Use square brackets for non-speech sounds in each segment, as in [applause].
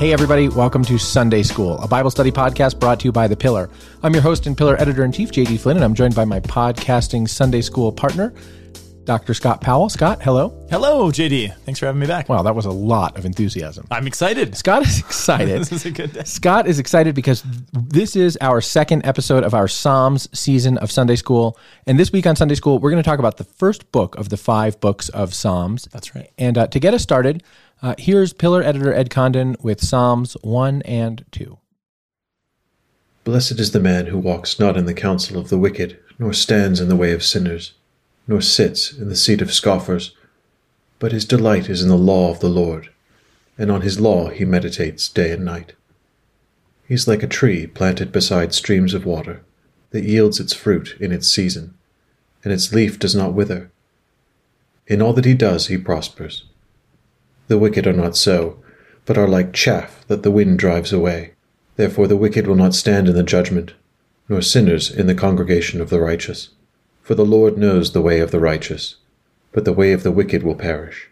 Hey, everybody, welcome to Sunday School, a Bible study podcast brought to you by The Pillar. I'm your host and Pillar editor in chief, JD Flynn, and I'm joined by my podcasting Sunday School partner, Dr. Scott Powell. Scott, hello. Hello, JD. Thanks for having me back. Wow, that was a lot of enthusiasm. I'm excited. Scott is excited. [laughs] this is a good day. Scott is excited because this is our second episode of our Psalms season of Sunday School. And this week on Sunday School, we're going to talk about the first book of the five books of Psalms. That's right. And uh, to get us started, uh, here's Pillar editor Ed Condon with Psalms 1 and 2. Blessed is the man who walks not in the counsel of the wicked, nor stands in the way of sinners, nor sits in the seat of scoffers. But his delight is in the law of the Lord, and on his law he meditates day and night. He is like a tree planted beside streams of water, that yields its fruit in its season, and its leaf does not wither. In all that he does he prospers. The wicked are not so, but are like chaff that the wind drives away. Therefore the wicked will not stand in the judgment, nor sinners in the congregation of the righteous. For the Lord knows the way of the righteous, but the way of the wicked will perish.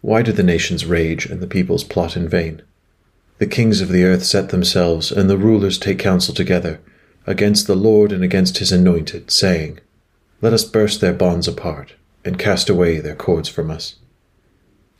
Why do the nations rage and the peoples plot in vain? The kings of the earth set themselves, and the rulers take counsel together, against the Lord and against his anointed, saying, Let us burst their bonds apart, and cast away their cords from us.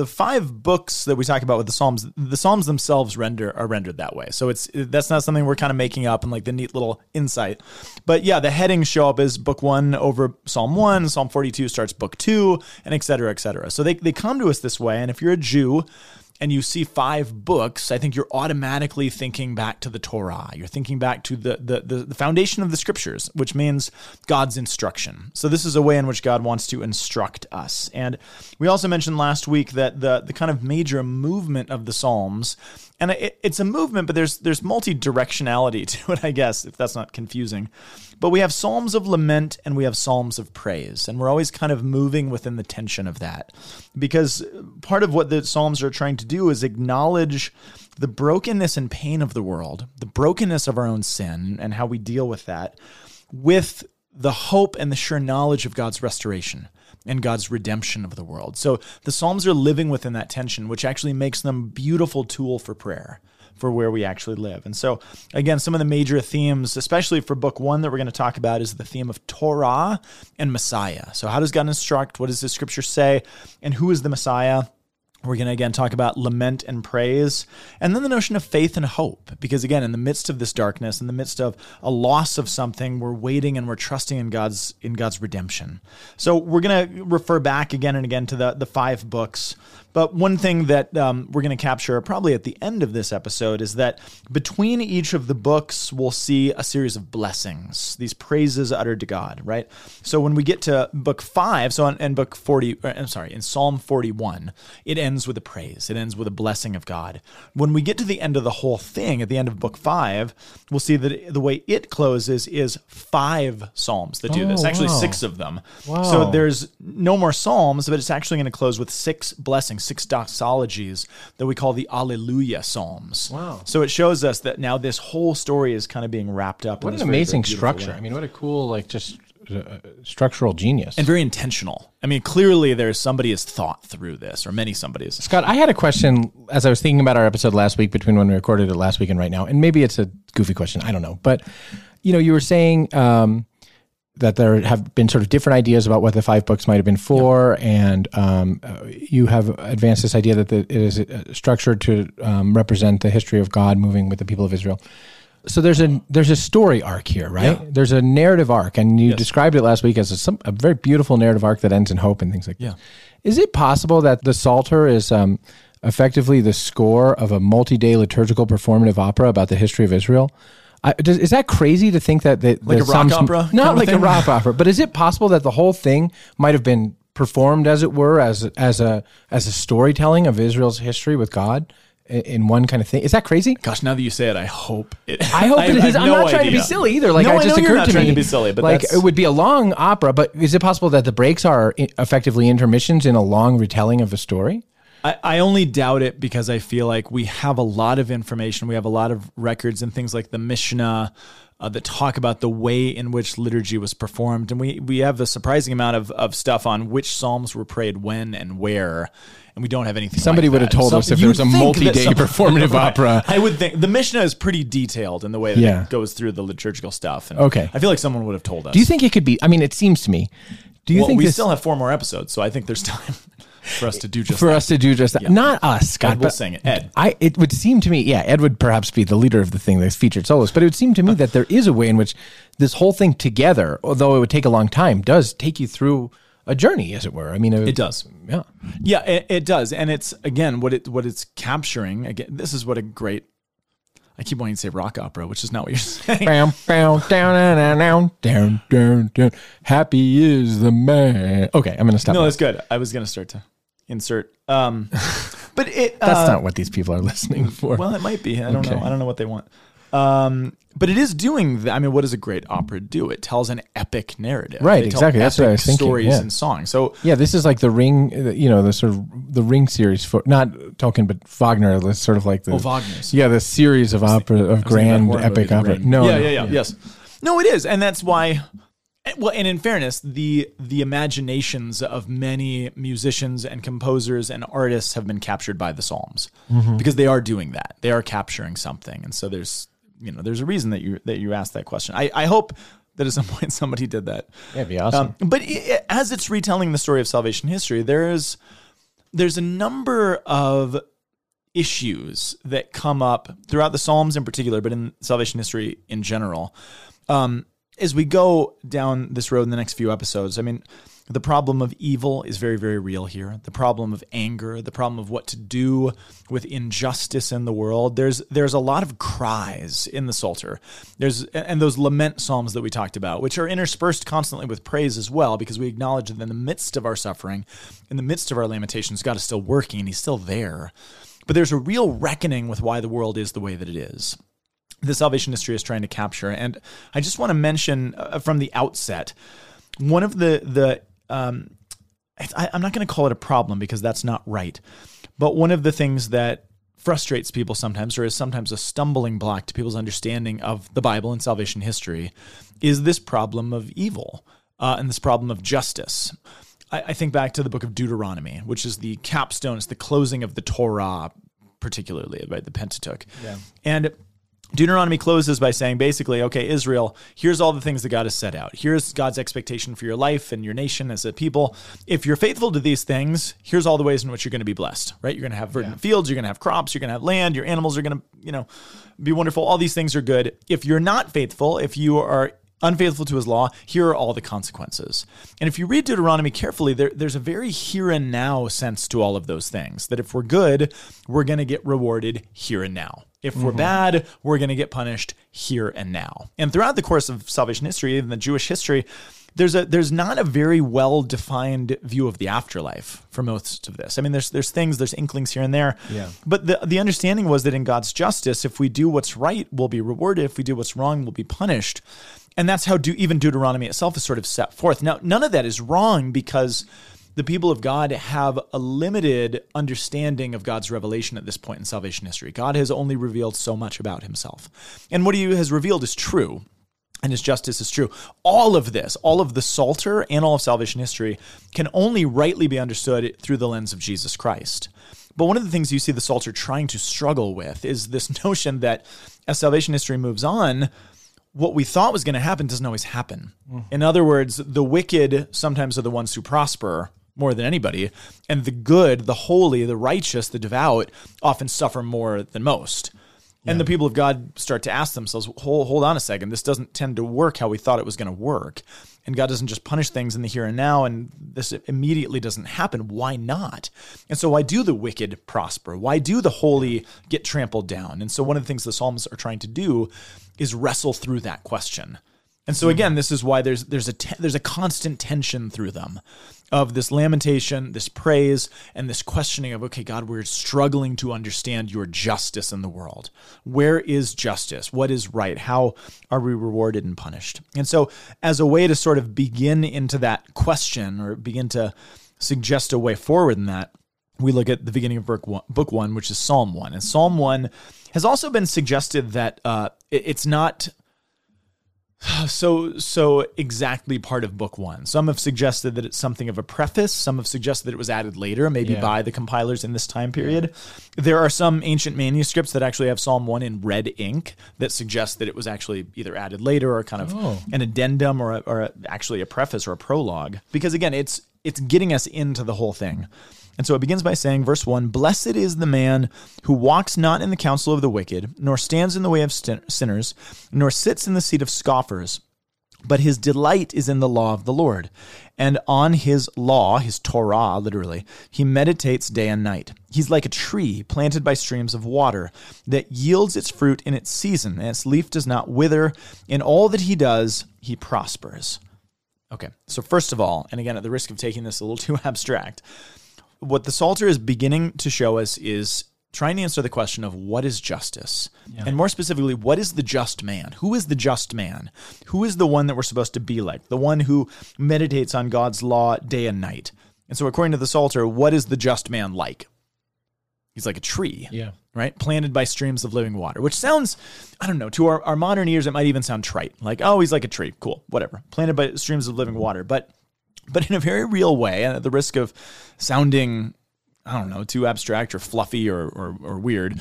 The five books that we talk about with the Psalms, the Psalms themselves render are rendered that way. So it's that's not something we're kind of making up and like the neat little insight. But yeah, the headings show up as book one over Psalm one, Psalm 42 starts book two, and et cetera, et cetera. So they, they come to us this way. And if you're a Jew, and you see five books, I think you're automatically thinking back to the Torah. You're thinking back to the, the, the, the, foundation of the scriptures, which means God's instruction. So this is a way in which God wants to instruct us. And we also mentioned last week that the, the kind of major movement of the Psalms and it, it's a movement, but there's there's multi directionality [laughs] to it, I guess, if that's not confusing. But we have psalms of lament and we have psalms of praise, and we're always kind of moving within the tension of that, because part of what the psalms are trying to do is acknowledge the brokenness and pain of the world, the brokenness of our own sin, and how we deal with that, with the hope and the sure knowledge of God's restoration and God's redemption of the world. So the Psalms are living within that tension, which actually makes them a beautiful tool for prayer for where we actually live. And so, again, some of the major themes, especially for book one that we're going to talk about, is the theme of Torah and Messiah. So, how does God instruct? What does the scripture say? And who is the Messiah? We're going to again talk about lament and praise, and then the notion of faith and hope. Because again, in the midst of this darkness, in the midst of a loss of something, we're waiting and we're trusting in God's in God's redemption. So we're going to refer back again and again to the the five books but one thing that um, we're going to capture probably at the end of this episode is that between each of the books, we'll see a series of blessings, these praises uttered to God, right? So when we get to book five, so in, book 40, uh, I'm sorry, in Psalm 41, it ends with a praise, it ends with a blessing of God. When we get to the end of the whole thing, at the end of book five, we'll see that the way it closes is five Psalms that do oh, this, actually wow. six of them. Wow. So there's no more Psalms, but it's actually going to close with six blessings six doxologies that we call the Alleluia Psalms. Wow. So it shows us that now this whole story is kind of being wrapped up. What an amazing very, very structure. Way. I mean, what a cool, like, just uh, structural genius and very intentional. I mean, clearly there's somebody has thought through this, or many somebody's. Scott, I had a question as I was thinking about our episode last week between when we recorded it last week and right now, and maybe it's a goofy question. I don't know, but you know, you were saying um, that there have been sort of different ideas about what the five books might have been for, and um, uh, you have advanced this idea that the, it is uh, structured to um, represent the history of God moving with the people of Israel. So there's a there's a story arc here, right? Yeah. There's a narrative arc, and you Yes. described it last week as a, some, a very beautiful narrative arc that ends in hope and things like Yeah. that. Is it possible that the Psalter is um, effectively the score of a multi-day liturgical performative opera about the history of Israel? I, does, is that crazy to think that the, Like a rock opera Not like a rock opera, but is it possible that the whole thing might have been performed, as it were, as as a as a storytelling of Israel's history with God in, one kind of thing? Is that crazy? Gosh, now that you say it, I hope it. [laughs] I hope it have is. I'm no not trying to be silly either. Like, no, it I just know occurred you're not to trying me, to be silly, but like that's, it would be a long opera. But is it possible that the breaks are effectively intermissions in a long retelling of a story? I, I only doubt it because I feel like we have a lot of information. We have a lot of records and things like the Mishnah uh, that talk about the way in which liturgy was performed. And we, we have a surprising amount of, of stuff on which Psalms were prayed when and where. And we don't have anything. Somebody like would have told us if there was a multi-day some- performative [laughs] Right. opera. I would think the Mishnah is pretty detailed in the way that Yeah. it goes through the liturgical stuff. And Okay. I feel like someone would have told us. Do you think it could be? I mean, it seems to me. Do you well, think we this, still have four more episodes, so I think there's [laughs] time for us to do just for that. us to do just that? Not us, Scott. Ed will sing it. Ed. I it would seem to me, yeah, Ed would perhaps be the leader of the thing, the featured soloist. But it would seem to me that there is a way in which this whole thing together, although it would take a long time, does take you through a journey, as it were. I mean, It does. Yeah. Yeah, it, it does, and it's again what it what it's capturing. Again, this is what a great. I keep wanting to say rock opera, which is not what you're [laughs] saying. Bow, bow, down, down, down, down, down, down. Happy is the man. Okay, I'm going to stop. No, now. that's good. I was gonna start to insert, um, [laughs] but it That's uh, not what these people are listening for. Well, it might be. I don't Okay. know. I don't know what they want. Um, but it is doing. The, I mean, what does a great opera do? It tells an epic narrative. Right, exactly. That's what I was thinking, Stories yeah. and songs. So yeah, this is like the ring, you know, the sort of the ring series for not Tolkien, but Wagner. That's sort of like the Oh, Wagner's. Yeah, the series of opera of I was thinking grand about horror movie, epic opera. No, yeah, no, yeah, yeah, yes. No, it is, and that's why. And- Well, and in fairness, the the imaginations of many musicians and composers and artists have been captured by the Psalms Mm-hmm. because they are doing that. They are capturing something, and so there's you know there's a reason that you that you asked that question. I, I hope that at some [laughs] point somebody did that. Yeah, it'd be awesome. Um, but i as it's retelling the story of salvation history, there's there's a number of issues that come up throughout the Psalms in particular, but in salvation history in general. Um, as we go down this road in the next few episodes, I mean, the problem of evil is very, very real here. The problem of anger, the problem of what to do with injustice in the world. There's there's a lot of cries in the Psalter. There's and those lament psalms that we talked about, which are interspersed constantly with praise as well, because we acknowledge that in the midst of our suffering, in the midst of our lamentations, God is still working and He's still there. But there's a real reckoning with why the world is the way that it is the salvation history is trying to capture. And I just want to mention uh, from the outset one of the the um, I, I'm not going to call it a problem because that's not right, but one of the things that frustrates people sometimes, or is sometimes a stumbling block to people's understanding of the Bible and salvation history, is this problem of evil uh, and this problem of justice. I, I think back to the book of Deuteronomy, which is the capstone, it's the closing of the Torah, particularly, right? The Pentateuch. Yeah. And Deuteronomy closes by saying basically, okay, Israel, here's all the things that God has set out. Here's God's expectation for your life and your nation as a people. If you're faithful to these things, here's all the ways in which you're going to be blessed, right? You're going to have verdant fields, you're going to have crops, you're going to have land, your animals are going to, you know, be wonderful. All these things are good. If you're not faithful, if you are unfaithful to his law, here are all the consequences. And if you read Deuteronomy carefully, there, there's a very here and now sense to all of those things. That if we're good, we're going to get rewarded here and now. If we're mm-hmm. bad, we're going to get punished here and now. And throughout the course of salvation history, even the Jewish history, there's a there's not a very well defined view of the afterlife for most of this. I mean, there's there's things, there's inklings here and there. Yeah. But the the understanding was that in God's justice, if we do what's right, we'll be rewarded. If we do what's wrong, we'll be punished. And that's how do, even Deuteronomy itself is sort of set forth. Now, none of that is wrong because the people of God have a limited understanding of God's revelation at this point in salvation history. God has only revealed so much about himself. And what he has revealed is true and his justice is true. All of this, all of the Psalter and all of salvation history can only rightly be understood through the lens of Jesus Christ. But one of the things you see the Psalter trying to struggle with is this [laughs] notion that as salvation history moves on, what we thought was going to happen doesn't always happen. Mm. In other words, the wicked sometimes are the ones who prosper more than anybody, and the good, the holy, the righteous, the devout often suffer more than most. And the people of God start to ask themselves, hold, hold on a second, this doesn't tend to work how we thought it was going to work. And God doesn't just punish things in the here and now, and this immediately doesn't happen. Why not? And so, why do the wicked prosper? Why do the holy get trampled down? And so, one of the things the Psalms are trying to do is wrestle through that question. And so hmm. again, this is why there's there's a te- there's a constant tension through them of this lamentation, this praise, and this questioning of okay, God, we're struggling to understand your justice in the world. Where is justice? What is right? How are we rewarded and punished? And so, as a way to sort of begin into that question or begin to suggest a way forward in that, we look at the beginning of book one, book one which is Psalm one, and Psalm one has also been suggested that uh, it's not [sighs] so so exactly part of book one. Some have suggested that it's something of a preface. Some have suggested that it was added later, maybe Yeah. by the compilers in this time period. There are some ancient manuscripts that actually have Psalm one in red ink that suggest that it was actually either added later or kind of Oh. an addendum or a, or a, actually a preface or a prologue. Because again, it's it's getting us into the whole thing. And so it begins by saying, verse 1 Blessed is the man who walks not in the counsel of the wicked, nor stands in the way of sin- sinners, nor sits in the seat of scoffers. But his delight is in the law of the Lord. And on his law, his Torah, literally, he meditates day and night. He's like a tree planted by streams of water that yields its fruit in its season, and its leaf does not wither. In all that he does, he prospers. Okay, so first of all, and again, at the risk of taking this a little [laughs] too abstract, what the Psalter is beginning to show us is trying to answer the question of what is justice? And more specifically, what is the just man? Who is the just man? Who is the one that we're supposed to be like? The one who meditates on God's law day and night. And so, according to the Psalter, what is the just man like? He's like a tree Yeah. right? Planted by streams of living water, which sounds, I don't know, to our, our modern ears, it might even sound trite. Like, oh, he's like a tree. Cool, whatever. Planted by streams of living water. But but in a very real way, and at the risk of sounding, I don't know, too abstract or fluffy or, or, or weird,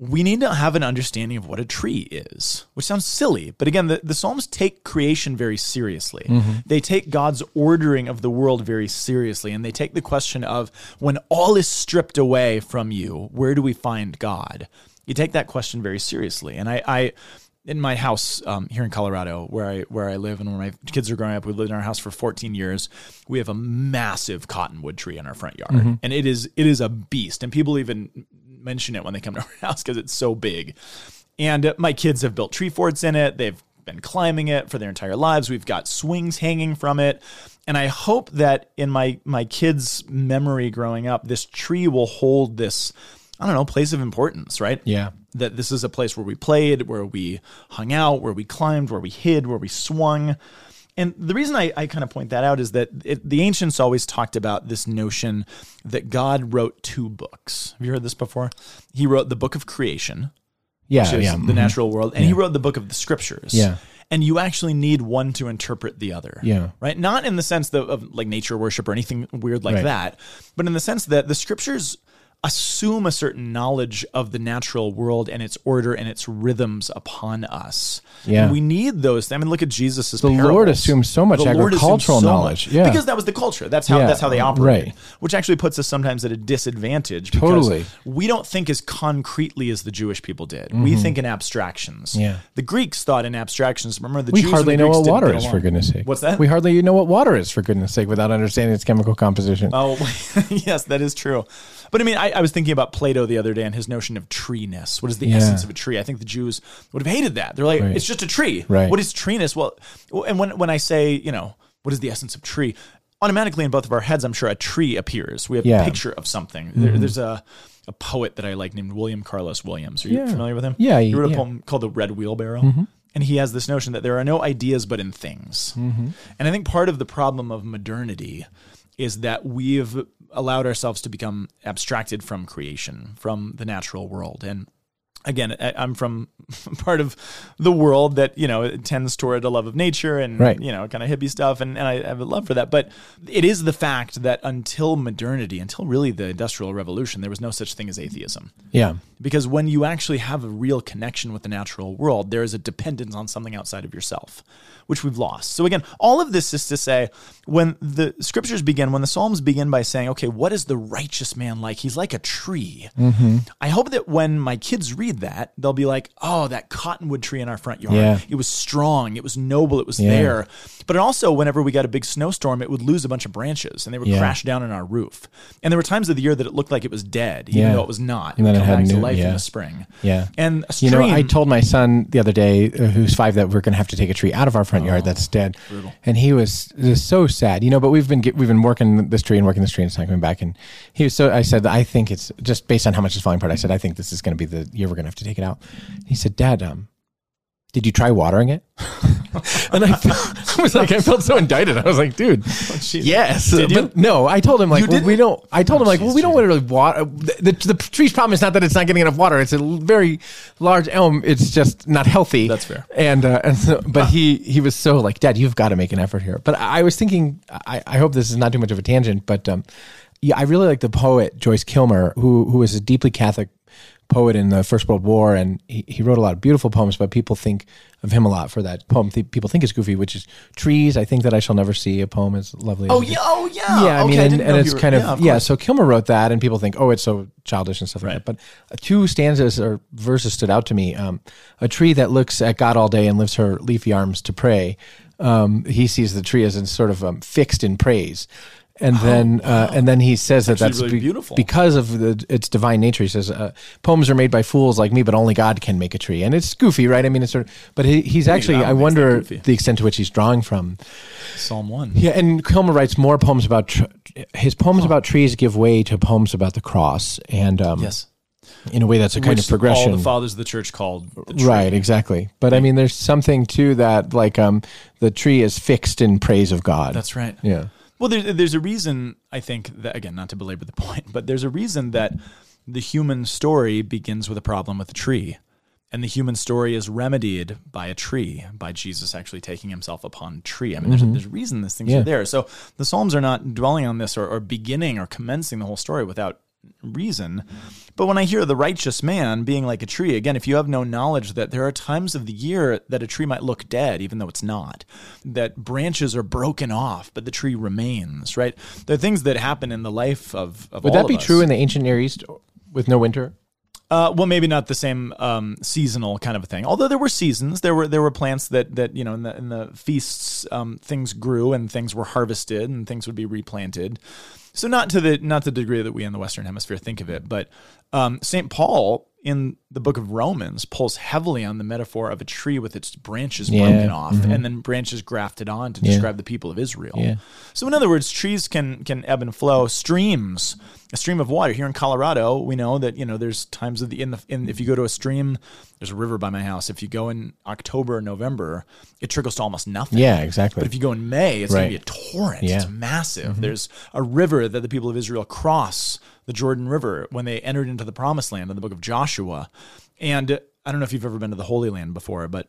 we need to have an understanding of what a tree is, which sounds silly. But again, the, the Psalms take creation very seriously. Mm-hmm. They take God's ordering of the world very seriously. And they take the question of when all is stripped away from you, where do we find God? You take that question very seriously. And I, I in my house um, here in Colorado, where I where I live and where my kids are growing up, we lived in our house for 14 years. We have a massive cottonwood tree in our front yard, and it is it is a beast. And people even mention it when they come to [laughs] our house because it's so big. And uh, my kids have built tree forts in it. They've been climbing it for their entire lives. We've got swings hanging from it. And I hope that in my my kids' memory growing up, this tree will hold this, I don't know, place of importance, right? Yeah. That this is a place where we played, where we hung out, where we climbed, where we hid, where we swung. And the reason I, I kind of point that out is that it, the ancients always talked about this notion that God wrote two books. Have you heard this before? He wrote the book of creation, Yeah. which is yeah. the mhm. natural world, and he wrote the book of the scriptures. Yeah. And you actually need one to interpret the other. Yeah. Right? Not in the sense that, of like nature worship or anything weird like Right. that, but in the sense that the scriptures assume a certain knowledge of the natural world and its order and its rhythms upon us. Yeah. And we need those. I mean, look at Jesus' The Lord assumes so much agricultural knowledge. Yeah. Because that was the culture. That's how Yeah, that's how they operate. right. Which actually puts us sometimes at a disadvantage because Totally. we don't think as concretely as the Jewish people did. We think in abstractions. Mm-hmm. Yeah. The Greeks thought in abstractions. Remember the We Jews hardly the know Greeks what water is, for goodness sake. What's that? We hardly know what water is, for goodness sake, without understanding its chemical composition. Oh, [laughs] yes, that is true. But I mean, I, I was thinking about Plato the other day and his notion of treeness. What is the Yeah. essence of a tree? I think the Jews would have hated that. They're like, Right. it's just a tree. Right. What is treeness? Well, and when when I say, you know, what is the essence of tree? Automatically in both of our heads, I'm sure a tree appears. We have Yeah. a picture of something. There, mm-hmm. there's a a poet that I like named William Carlos Williams. Are you Yeah. familiar with him? Yeah, He wrote a poem called The Red Wheelbarrow. Mm-hmm. And he has this notion that there are no ideas but in things. Mm-hmm. And I think part of the problem of modernity is that we've allowed ourselves to become abstracted from creation, from the natural world. And again, I'm from [laughs] part of the world that, you know, it tends toward a love of nature and, Right. you know, kind of hippie stuff. And, and I have a love for that. But it is the fact that until modernity, until really the Industrial Revolution, there was no such thing as atheism. Yeah. Because when you actually have a real connection with the natural world, there is a dependence on something outside of yourself, which we've lost. So, again, all of this is to say when the scriptures begin, when the Psalms begin by saying, okay, what is the righteous man like? He's like a tree. I hope that when my kids read that, they'll be like, oh, that cottonwood tree in our front yard. Yeah. It was strong, it was noble, it was Yeah. there. But also, whenever we got a big snowstorm, it would lose a bunch of branches and they would Yeah. crash down on our roof. And there were times of the year that it looked like it was dead, even though it was not. And then would it come had back to new- life in the spring. Yeah. And a You know, I told my son the other day, uh, who's five, that we're going to have to take a tree out of our front yard that's dead, and he was just so sad. You know, but we've been get, we've been working this tree and working this tree, and it's not coming back. And he was so. I said, I think it's just based on how much is falling apart. I said, I think this is going to be the year we're going to have to take it out. He said, Dad, um, did you try watering it? [laughs] and I, felt, I was like, I felt so indicted. I was like, dude, yes. Did you? No, I told him like, well, we don't. I told him like, well, we don't want to really water. The, the, the tree's problem is not that it's not getting enough water. It's a very large elm. It's just not healthy. That's fair. And uh, and so, but he he was so like, Dad, you've got to make an effort here. But I, I was thinking, I, I hope this is not too much of a tangent, but um, yeah, I really like the poet Joyce Kilmer, who who was a deeply Catholic poet in the First World War, and he, he wrote a lot of beautiful poems. But people think of him a lot for that poem. Th- people think is goofy, which is trees. I think that I shall never see. A poem is lovely. Oh as yeah, oh yeah. Yeah, I okay, mean, and, and it's were- kind of, yeah, yeah. So Kilmer wrote that, and people think, oh, it's so childish and stuff like that. But uh, two stanzas or verses stood out to me. Um, a tree that looks at God all day and lifts her leafy arms to pray. Um, he sees the tree as in sort of um, fixed in praise. And then, uh, and then he says that Oh, that's really be- beautiful. because of the, its divine nature. He says uh, poems are made by fools like me, but only God can make a tree. And it's goofy, right? I mean, it's sort of, but he, he's actually I wonder the extent to which he's drawing from. Psalm one. Yeah, and Kilmer writes more poems about tr- his poems about trees give way to poems about the cross, and um, Yes. in a way that's a kind of progression. All the fathers of the church called the right, exactly. But I mean, there's something to that, like um, the tree is fixed in praise of God. That's right. yeah, Well, there's there's a reason I think that again, not to belabor the [laughs] point, but there's a reason that the human story begins with a problem with a tree, and the human story is remedied by a tree, by Jesus actually taking himself upon a tree. I mean, there's, a, there's a reason these things Mm-hmm. Yeah. are there. So the Psalms are not dwelling on this or, or beginning or commencing the whole story without reason. But when I hear the righteous man being like a tree, again, if you have no knowledge that there are times of the year that a tree might look dead, even though it's not, that branches are broken off, but the tree remains, right? There are things that happen in the life of, of would that be us. true in the ancient Near East with no winter? Uh, well, maybe not the same um, seasonal kind of a thing. Although there were seasons, there were there were plants that that you know in the in the feasts um, things grew and things were harvested and things would be replanted. So not to the not the degree that we in the Western Hemisphere think of it, but um, Saint Paul in the book of Romans pulls heavily on the metaphor of a tree with its branches Yeah, broken off mm-hmm. and then branches grafted on to describe the people of Israel. Yeah. So in other words, trees can can ebb and flow. Streams, a stream of water here in Colorado, we know that you know there's times of the in the in if you go to a stream, there's a river by my house. If you go in October or November, it trickles to almost nothing. Yeah, exactly. But if you go in May, it's going to be a torrent. Yeah. It's massive. Mm-hmm. There's a river that the people of Israel cross, the Jordan River, when they entered into the promised land in the book of Joshua. And I don't know if you've ever been to the Holy Land before, but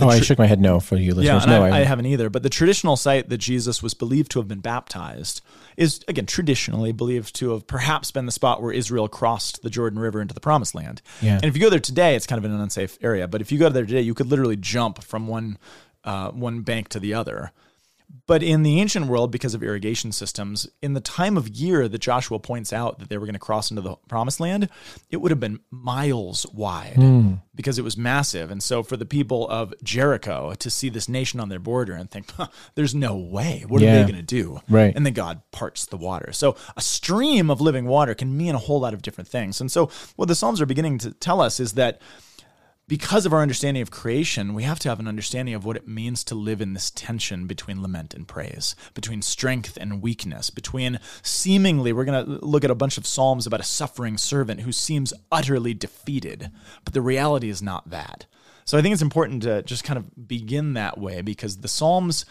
oh, I shook my head no for you listeners. and no, I, I haven't either. But the traditional site that Jesus was believed to have been baptized is, again, traditionally believed to have perhaps been the spot where Israel crossed the Jordan River into the Promised Land. Yeah. And if you go there today, it's kind of an unsafe area. But if you go there today, you could literally jump from one uh, one bank to the other. But in the ancient world, because of irrigation systems, in the time of year that Joshua points out that they were going to cross into the promised land, it would have been miles wide Hmm. because it was massive. And so for the people of Jericho to see this nation on their border and think, huh, there's no way, what are they going to do? Right. And then God parts the water. So a stream of living water can mean a whole lot of different things. And so what the Psalms are beginning to tell us is that because of our understanding of creation, we have to have an understanding of what it means to live in this tension between lament and praise, between strength and weakness, between seemingly, we're going to look at a bunch of Psalms about a suffering servant who seems utterly defeated, but the reality is not that. So I think it's important to just kind of begin that way because the Psalms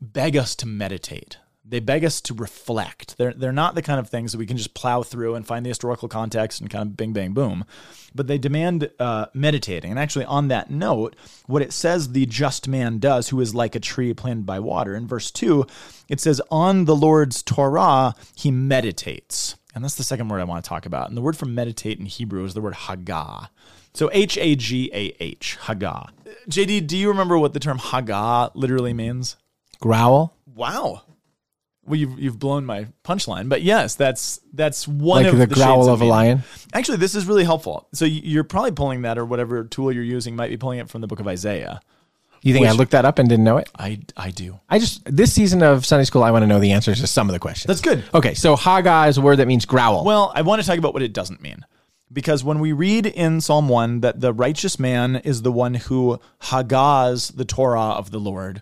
beg us to meditate. They beg us to reflect. They're, they're not the kind of things that we can just plow through and find the historical context and kind of bing, bang, boom. But they demand uh, meditating. And actually, on that note, what it says the just man does, who is like a tree planted by water, in verse 2, it says, On the Lord's Torah, he meditates. And that's the second word I want to talk about. And the word for meditate in Hebrew is the word hagah. So H A G A H, hagah. JD, do you remember what the term hagah literally means? Growl. Wow. Well, you've, you've blown my punchline, but yes, that's that's one Like of the the growl shades of a lion? Actually, this is really helpful. So you- you're probably pulling that, or whatever tool you're using, might be pulling it from the book of Isaiah. You think I looked that up and didn't know it? I I do. I just this season of Sunday school, I want to know the answers to some of the questions. That's good. Okay, so Hagah is a word that means growl. Well, I want to talk about what it doesn't mean. Because when we read in Psalm 1 that the righteous man is the one who hagahs the Torah of the Lord,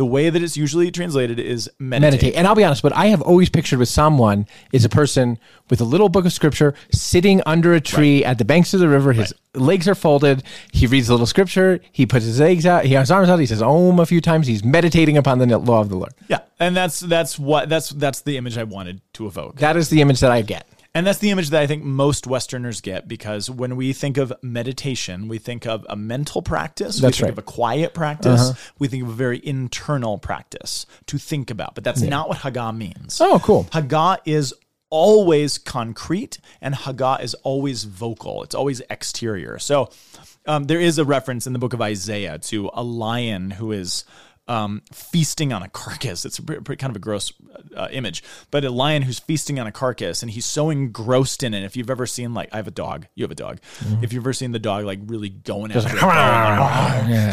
the way that it's usually translated is meditate. meditate. And I'll be honest, what I have always pictured with someone is a person with a little book of scripture sitting under a tree at the banks of the river. His legs are folded. He reads a little scripture. He puts his legs out. He has his arms out. He says Om a few times. He's meditating upon the law of the Lord. Yeah, and that's that's what that's that's the image I wanted to evoke. That is the image that I get. And that's the image that I think most Westerners get because when we think of meditation, we think of a mental practice. that's we think right. of a quiet practice. We think of a very internal practice to think about. But that's not what Hagah means. Oh, cool. Hagah is always concrete and Hagah is always vocal. It's always exterior. So um, there is a reference in the book of Isaiah to a lion who is um, feasting on a carcass. It's a pretty, pretty kind of a gross uh, image, but a lion who's feasting on a carcass and he's so engrossed in it. If you've ever seen like I have a dog, you have a dog. If you've ever seen the dog like really going after it,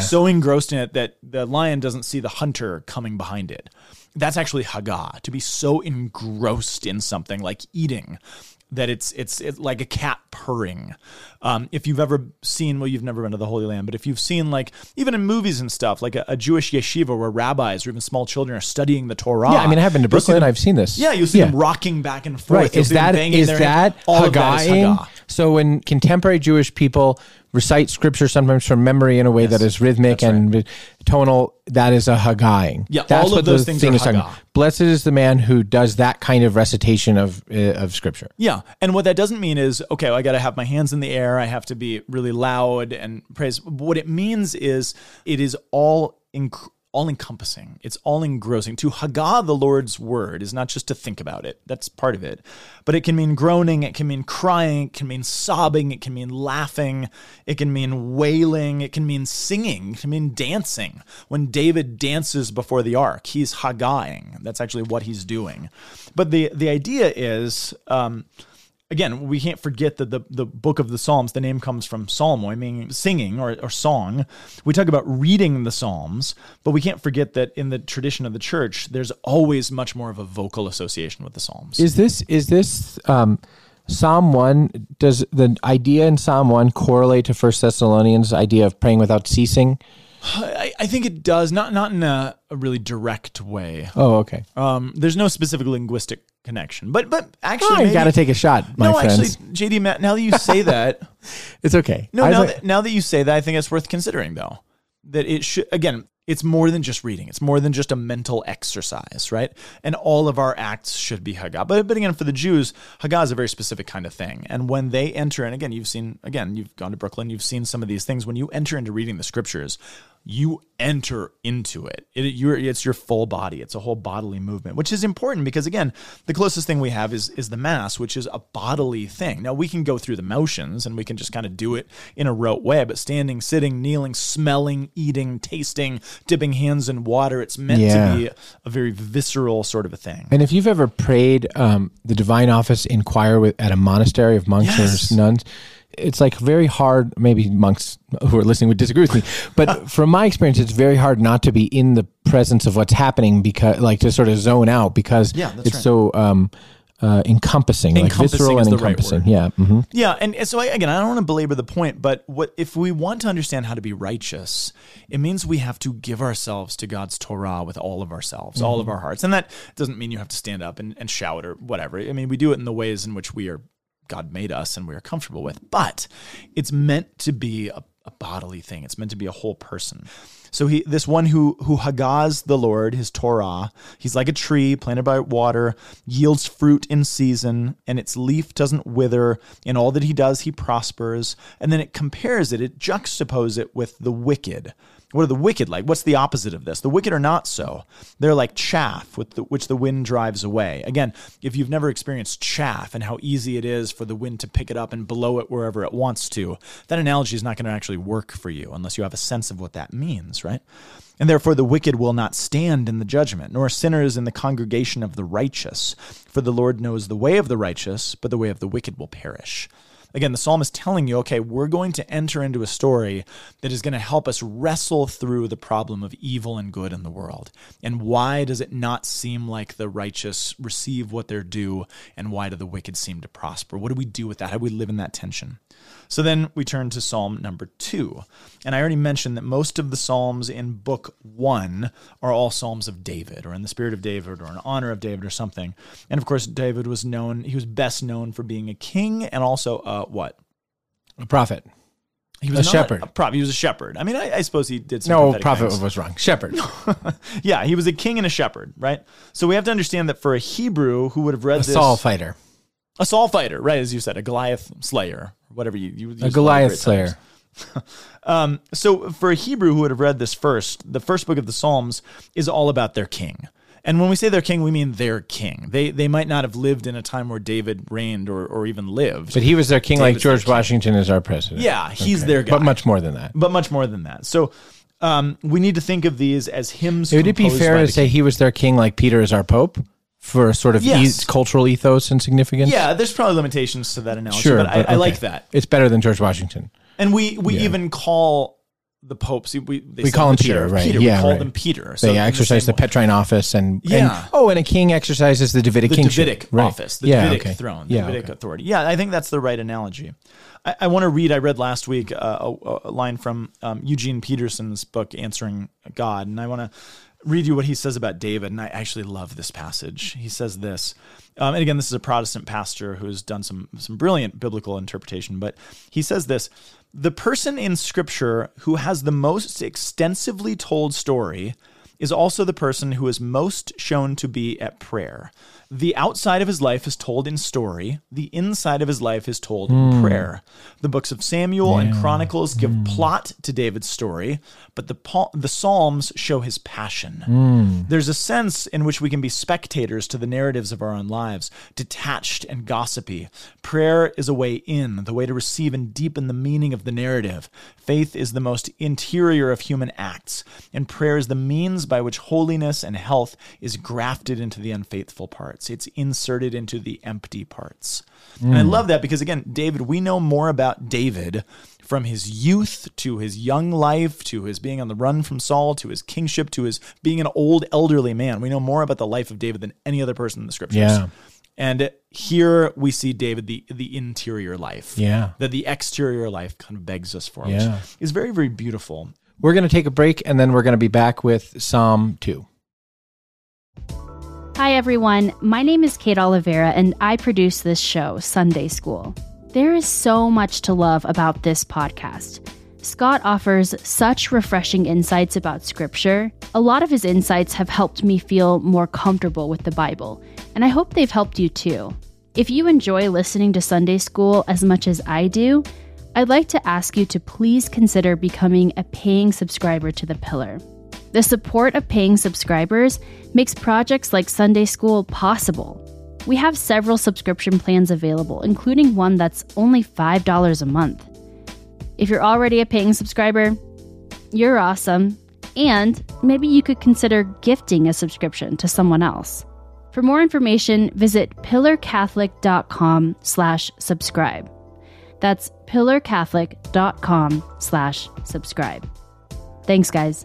[laughs] so engrossed in it that the lion doesn't see the hunter coming behind it. That's actually hagah to be so engrossed in something like eating that it's it's it's like a cat purring. Um, if you've ever seen, well, you've never been to the Holy Land, but if you've seen like even in movies and stuff, like a, a Jewish yeshiva where rabbis or even small children are studying the Torah. Yeah, I mean, I have been to Brooklyn. them- I've seen this. Yeah, you'll see Yeah. them rocking back and forth. Right. You'll Is that is that banging is their that all that is hagah. So when contemporary Jewish people recite scripture sometimes from memory in a way that is rhythmic and tonal, that is a Hagahing. Yeah, That's all of what those things thing are Hagah. Blessed is the man who does that kind of recitation of uh, of scripture. Yeah. And what that doesn't mean is, okay, I got to have my hands in the air. I have to be really loud and praise. What it means is it is all inc- all encompassing. It's all engrossing. To hagah the Lord's word is not just to think about it. That's part of it. But it can mean groaning, it can mean crying, it can mean sobbing, it can mean laughing, it can mean wailing, it can mean singing, it can mean dancing. When David dances before the ark, he's hagahing. That's actually what he's doing. But the the idea is um, again, we can't forget that the, the book of the Psalms, the name comes from psalmoi, meaning singing or, or song. We talk about reading the Psalms, but we can't forget that in the tradition of the church, there's always much more of a vocal association with the Psalms. Is this is this um, Psalm one? Does the idea in Psalm one correlate to First Thessalonians' idea of praying without ceasing? I, I think it does, not not in a, a really direct way. Oh, okay. Um, there's no specific linguistic connection, but but actually, Oh, you got to take a shot, my no, friends. actually, JD, Matt. Now that you say that, [laughs] it's okay. No, now like- that, now that you say that, I think it's worth considering, though. That it should, again, it's more than just reading. It's more than just a mental exercise, right? And all of our acts should be Hagah. But, but again, for the Jews, Hagah is a very specific kind of thing. And when they enter, and again, you've seen, again, you've gone to Brooklyn, you've seen some of these things. When you enter into reading the scriptures, you enter into it. it you're, it's your full body. It's a whole bodily movement, which is important because again, the closest thing we have is is the mass, which is a bodily thing. Now we can go through the motions and we can just kind of do it in a rote way, but standing, sitting, kneeling, smelling, eating, tasting, dipping hands in water, it's meant Yeah. to be a very visceral sort of a thing. And if you've ever prayed um, the divine office in choir with, at a monastery of monks Yes. or nuns, it's like very hard. Maybe monks who are listening would disagree with me, but [laughs] from my experience, it's very hard not to be in the presence of what's happening because, like, to sort of zone out because Yeah, it's right. so um, uh, encompassing, like visceral is and right encompassing. word. yeah. hmm Yeah, and and so I, again, I don't want to belabor the point, but what if we want to understand how to be righteous? It means we have to give ourselves to God's Torah with all of ourselves, all of our hearts, and that doesn't mean you have to stand up and, and shout or whatever. I mean, we do it in the ways in which we are God made us and we are comfortable with, but it's meant to be a, a bodily thing. It's meant to be a whole person. So he, this one who who hagahs the Lord, his Torah, he's like a tree planted by water, yields fruit in season, and its leaf doesn't wither. In all that he does, he prospers. And then it compares it, it juxtaposes it with the wicked. What are the wicked like? What's the opposite of this? The wicked are not so. They're like chaff with the, which the wind drives away. Again, if you've never experienced chaff and how easy it is for the wind to pick it up and blow it wherever it wants to, that analogy is not going to actually work for you unless you have a sense of what that means, right? And therefore, the wicked will not stand in the judgment, nor sinners in the congregation of the righteous. For the Lord knows the way of the righteous, but the way of the wicked will perish. Again, the psalm is telling you, okay, we're going to enter into a story that is going to help us wrestle through the problem of evil and good in the world. And why does it not seem like the righteous receive what they're due? And why do the wicked seem to prosper? What do we do with that? How do we live in that tension? So then we turn to Psalm number two. And I already mentioned that most of the Psalms in book one are all Psalms of David or in the spirit of David or in honor of David or something. And of course, David was known, he was best known for being a king and also a what? A prophet. He was A shepherd. A prophet. He was a shepherd. I mean, I, I suppose he did some No, prophet things. was wrong. Shepherd. [laughs] yeah, he was a king and a shepherd, right? So we have to understand that for a Hebrew who would have read A this, Saul fighter. a Saul fighter, right? As you said, a Goliath slayer, whatever you, you use A Goliath slayer. [laughs] Um, so for a Hebrew who would have read this first, the first book of the Psalms is all about their king. And when we say their king, we mean their king. They they might not have lived in a time where David reigned or, or even lived. But he was their king like David's George Washington is our president. Yeah, he's their guy. But much more than that. but much more than that. So um, we need to think of these as hymns. Would it be fair to say he was their king like Peter is our pope for a sort of Yes. e- cultural ethos and significance? Yeah, there's probably limitations to that analogy, Sure. but, I, but I like that. It's better than George Washington. And we we Yeah. even call the popes. We they We call him Peter, right. Peter. Yeah, we call right. them Peter. They in the exercise the. Petrine office and, Yeah. and oh, and a king exercises the Davidic the kingship. Davidic Right. office, the yeah, Davidic okay. throne, the Yeah, Davidic okay. authority. Yeah, I think that's the right analogy. I, I want to read. I read last week uh, a, a line from um, Eugene Peterson's book, Answering God, and I want to read you what he says about David. And I actually love this passage. He says this, um, and again, this is a Protestant pastor who's done some some brilliant biblical interpretation, but he says this: the person in Scripture who has the most extensively told story is also the person who is most shown to be at prayer. The outside of his life is told in story, the inside of his life is told in hmm. prayer. The books of Samuel and Chronicles give hmm. plot to David's story, but the pa- the Psalms show his passion. Hmm. There's a sense in which we can be spectators to the narratives of our own lives, detached and gossipy. Prayer is a way in, the way to receive and deepen the meaning of the narrative. Faith is the most interior of human acts, and prayer is the means by which holiness and health is grafted into the unfaithful parts. It's inserted into the empty parts. And I hmm. love that because, again, David, we know more about David from his youth to his young life to his being on the run from Saul to his kingship to his being an old elderly man. We know more about the life of David than any other person in the scriptures. Yeah. And here we see David, the the interior life. Yeah. That the exterior life kind of begs us for, Yeah. which is very, very beautiful. We're going to take a break and then we're going to be back with Psalm 2. Hi, everyone. My name is Kate Oliveira, and I produce this show, Sunday School. There is so much to love about this podcast. Scott offers such refreshing insights about Scripture. A lot of his insights have helped me feel more comfortable with the Bible, and I hope they've helped you too. If you enjoy listening to Sunday School as much as I do, I'd like to ask you to please consider becoming a paying subscriber to The Pillar. The support of paying subscribers makes projects like Sunday School possible. We have several subscription plans available, including one that's only $5 a month. If you're already a paying subscriber, you're awesome, and maybe you could consider gifting a subscription to someone else. For more information, visit pillarcatholic.com slash subscribe. That's pillarcatholic.com slash subscribe. Thanks, guys.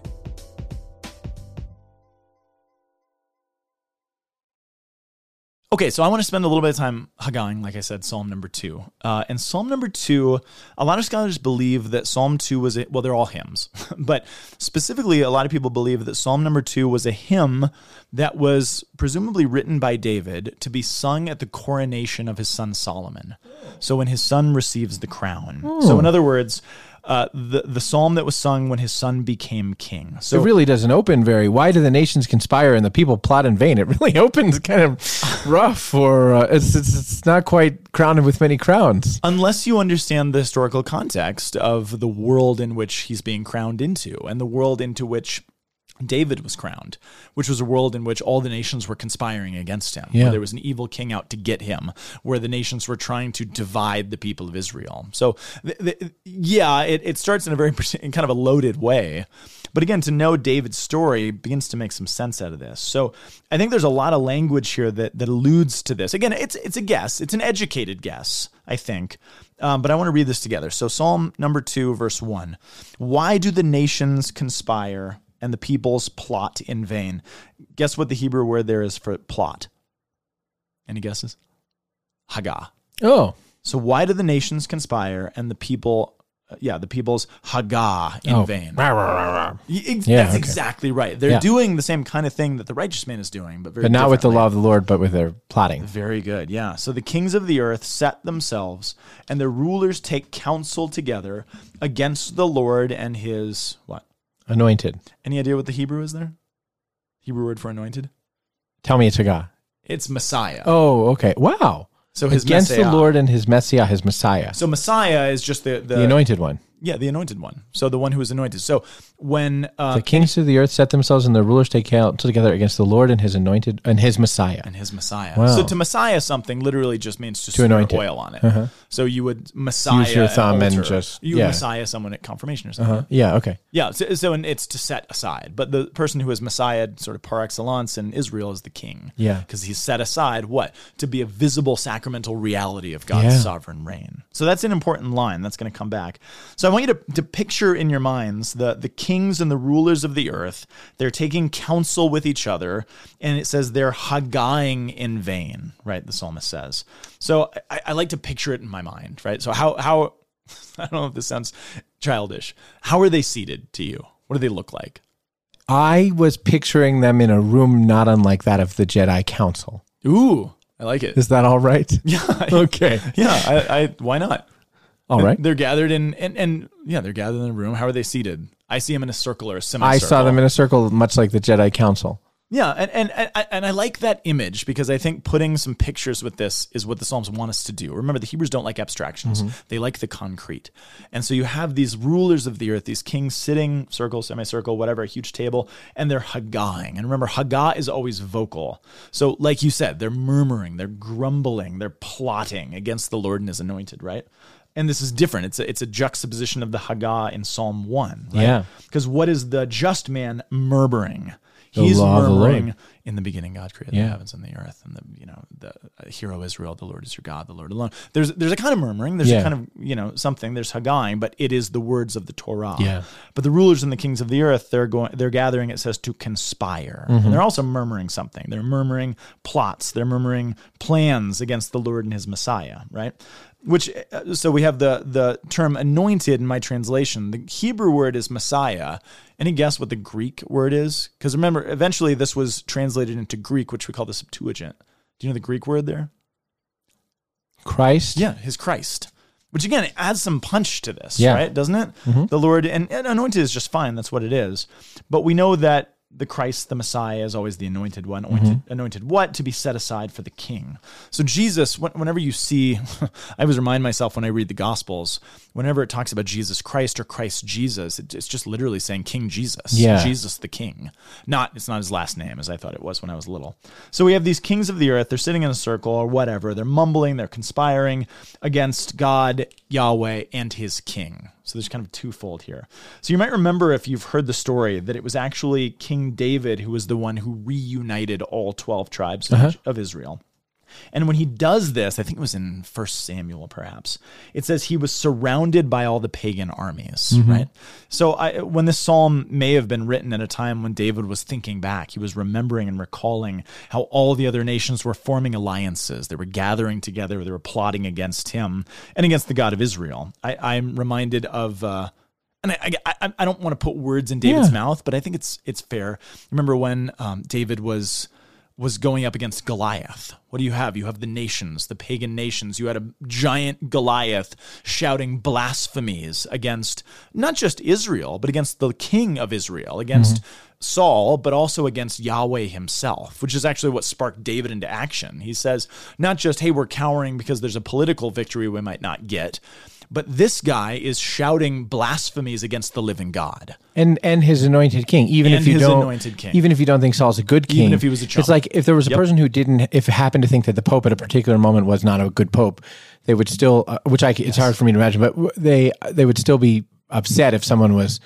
Okay, so I want to spend a little bit of time Hagahing, like I said, Psalm number two. Uh, and Psalm number two, a lot of scholars believe that Psalm two was, a, well, they're all hymns, [laughs] but specifically, a lot of people believe that Psalm number two was a hymn that was presumably written by David to be sung at the coronation of his son Solomon. So when his son receives the crown. So, in other words, uh, the the psalm that was sung when his son became king. So it really doesn't open very. Why do the nations conspire and the people plot in vain? It really [laughs] opens kind of rough, or uh, it's, it's it's not quite crowned with many crowns. unless you understand the historical context of the world in which he's being crowned into and the world into which David was crowned, which was a world in which all the nations were conspiring against him, Yeah. where there was an evil king out to get him, where the nations were trying to divide the people of Israel. So, th- th- yeah, it, it starts in a very [laughs] in kind of a loaded way. But again, to know David's story begins to make some sense out of this. So I think there's a lot of language here that, that alludes to this. Again, it's it's a guess. It's an educated guess, I think. Um, but I want to read this together. So Psalm number two, verse one. Why do the nations conspire and the peoples plot in vain? Guess what the Hebrew word there is for plot? Any guesses? Hagah. Oh, So why do the nations conspire and the people, uh, yeah, the people's Hagah in oh. vain? Rah, rah, rah, rah. Y- ex- Yeah, That's okay. exactly right. They're Yeah. doing the same kind of thing that the righteous man is doing, but very But not with the law of the Lord, but with their plotting. Very good. Yeah. So the kings of the earth set themselves, and their rulers take counsel together against the Lord and his what? Anointed. Any idea what the Hebrew is there? Hebrew word for anointed? Tell me it's a God. It's Messiah. Oh, okay. Wow. so his Against Messiah. the Lord and his Messiah, his Messiah, So Messiah is just the the, the anointed one. yeah the anointed one. So the one who is anointed. So when uh, The kings of the earth set themselves and the rulers take counsel together against the Lord and his anointed and his Messiah. and his Messiah. Wow. So to Messiah something literally just means to, To anoint it. oil on it. Uh-huh. So you would Messiah use your an thumb and just- you yeah. Messiah someone at confirmation or something. Uh, yeah. Okay. Yeah, so, so and it's to set aside. But the person who is Messiah, sort of par excellence in Israel, is the king. Yeah. Because he's set aside what? To be a visible sacramental reality of God's Yeah. sovereign reign. So that's an important line. That's going to come back. So I want you to, to picture in your minds the, the kings and the rulers of the earth. They're taking counsel with each other. And it says they're hagahing in vain, right? The psalmist says. So I, I like to picture it in my mind, right? So how, how, [laughs] I don't know if this sounds childish. How are they seated to you? What do they look like? I was picturing them in a room not unlike that of the Jedi Council. Ooh, I like it. Is that all right? [laughs] Yeah, Okay. yeah. I, I why not? All right. They're gathered in, and, and yeah, they're gathered in a room. How are they seated? I see them in a circle or a semicircle. I saw them in a circle, much like the Jedi Council. Yeah, and, and and and I like that image because I think putting some pictures with this is what the Psalms want us to do. Remember, the Hebrews don't like abstractions; mm-hmm. they like the concrete. And so you have these rulers of the earth, these kings sitting circle, semicircle, whatever, a huge table, and they're hagahing. And remember, hagah is always vocal. So, like you said, they're murmuring, they're grumbling, they're plotting against the Lord and His anointed, right? And this is different. It's a, it's a juxtaposition of the Hagah in Psalm one, right? Yeah. Because what is the just man murmuring? The He's the murmuring in the beginning God created Yeah. the heavens and the earth and the you know the uh, hero Israel the Lord is your God the Lord alone there's there's a kind of murmuring there's Yeah. a kind of you know something there's hagahing but it is the words of the Torah Yeah. but the rulers and the kings of the earth they're going they're gathering it says to conspire Mm-hmm. and they're also murmuring something they're murmuring plots they're murmuring plans against the Lord and his Messiah right which uh, so we have the the term anointed in my translation the Hebrew word is Messiah any guess what the Greek word is because remember eventually this was translated into Greek which we call the Septuagint do you know the Greek word there Christ. yeah, his Christ. Which again it adds some punch to this, Yeah. right? Doesn't it? The Lord and, and anointed is just fine. That's what it is. But we know that the Christ, the Messiah, is always the anointed one. Anointed, mm-hmm. anointed what? To be set aside for the king. So Jesus, whenever you see, [laughs] I always remind myself when I read the Gospels, whenever it talks about Jesus Christ or Christ Jesus, it's just literally saying King Jesus. Yeah. Jesus the King. Not it's not his last name as I thought it was when I was little. So we have these kings of the earth, they're sitting in a circle or whatever, they're mumbling, they're conspiring against God, Yahweh, and his king. So there's kind of twofold here. So you might remember if you've heard the story that it was actually King David who was the one who reunited all 12 tribes of- uh-huh. of Israel. And when he does this, I think it was in First Samuel, perhaps, it says he was surrounded by all the pagan armies, right? So I, when this psalm may have been written at a time when David was thinking back, he was remembering and recalling how all the other nations were forming alliances. They were gathering together, they were plotting against him and against the God of Israel. I, I'm reminded of. Uh, and I, I, I- I don't want to put words in David's Yeah. mouth, but I think it's it's fair. Remember when um, David was was going up against Goliath. What do you have? You have the nations, the pagan nations. You had a giant Goliath shouting blasphemies against not just Israel, but against the king of Israel, against mm-hmm. Saul, but also against Yahweh himself, which is actually what sparked David into action. He says, not just, hey, we're cowering because there's a political victory we might not get, but this guy is shouting blasphemies against the living God. and and his anointed king. Even And if you don't, even if you don't think Saul's a good king, Even if he was a chump. it's like if there was a Yep. person who didn't, if happened to think that the pope at a particular moment was not a good pope, they would still, uh, which I it's hard for me to imagine, but they they would still be upset if someone was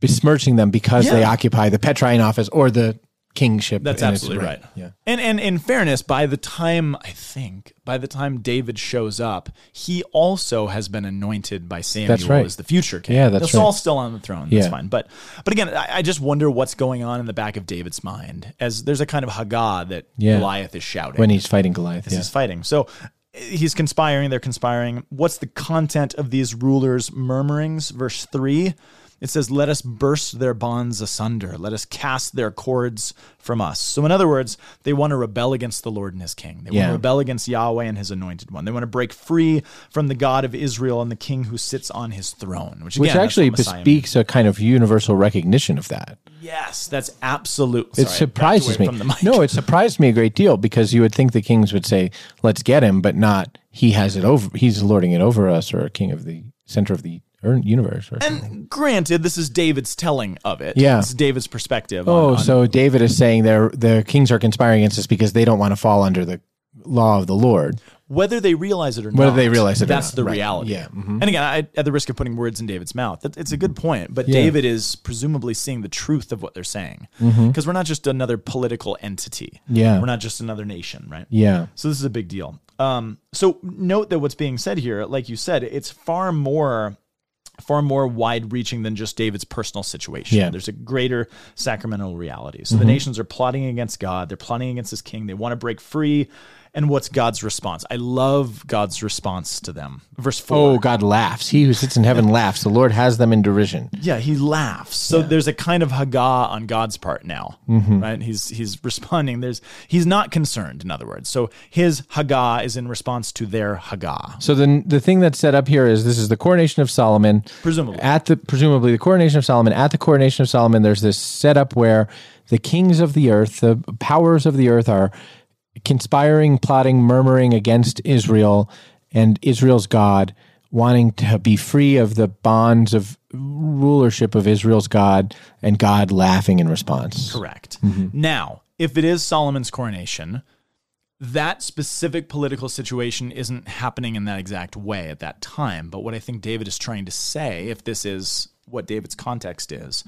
besmirching them because they occupy the Petrine office or the kingship. That's absolutely right. Yeah. And and in fairness, by the time I think by the time David shows up, he also has been anointed by Samuel That's right. as the future king. Yeah, that's now, Saul's still on the throne. That's Yeah. fine. But but again, I, I just wonder what's going on in the back of David's mind as there's a kind of Hagah that Yeah. Goliath is shouting When he's fighting Goliath. as Yeah. he's fighting. So he's conspiring, they're conspiring. What's the content of these rulers' murmurings? Verse 3 it says, Let us burst their bonds asunder, let us cast their cords from us. So, in other words, they want to rebel against the Lord and his king. They want to rebel against Yahweh and his anointed one. They want to break free from the God of Israel and the king who sits on his throne, which, Which again, that's actually bespeaks a kind of universal recognition of that. Yes, that's absolute. It sorry, surprises me. from the mic. No, it surprised me a great deal because you would think the kings would say, "Let's get him," but not he has it over. He's lording it over us, or a king of the center of the earn- universe. Or something. And granted, this is David's telling of it. Yeah. Is David's perspective. oh, on, on so David is saying they're the kings are conspiring against us because they don't want to fall under the law of the Lord. whether they realize it or not. Whether they realize it or that's not, the right. reality. Yeah, mhm. And again, I, at the risk of putting words in David's mouth, that, it's a good point. But Yeah. David is presumably seeing the truth of what they're saying Mm-hmm. because we're not just another political entity. Yeah. we're not just another nation, right? Yeah, So this is a big deal. Um, so note that what's being said here, like you said, it's far more far more wide reaching than just David's personal situation. Yeah. Mm-hmm. There's a greater sacramental reality. So the nations are plotting against God, they're plotting against his king, they want to break free. And what's God's response? I love God's response to them. Verse 4. Oh, God laughs. He who sits in heaven laughs. The Lord has them in derision. Yeah, he laughs. So there's a kind of hagah on God's part now, Mm-hmm. right? He's he's responding. There's he's not concerned. In other words, so his hagah is in response to their hagah. So the the thing that's set up here is this is the coronation of Solomon. Presumably. At the presumably the coronation of Solomon. At the coronation of Solomon, there's this setup where the kings of the earth, the powers of the earth, are conspiring, plotting, murmuring against Israel and Israel's God, wanting to be free of the bonds of rulership of Israel's God, and God laughing in response. Correct. Mm-hmm. Now, if it is Solomon's coronation, that specific political situation isn't happening in that exact way at that time. But what I think David is trying to say, if this is what David's context is,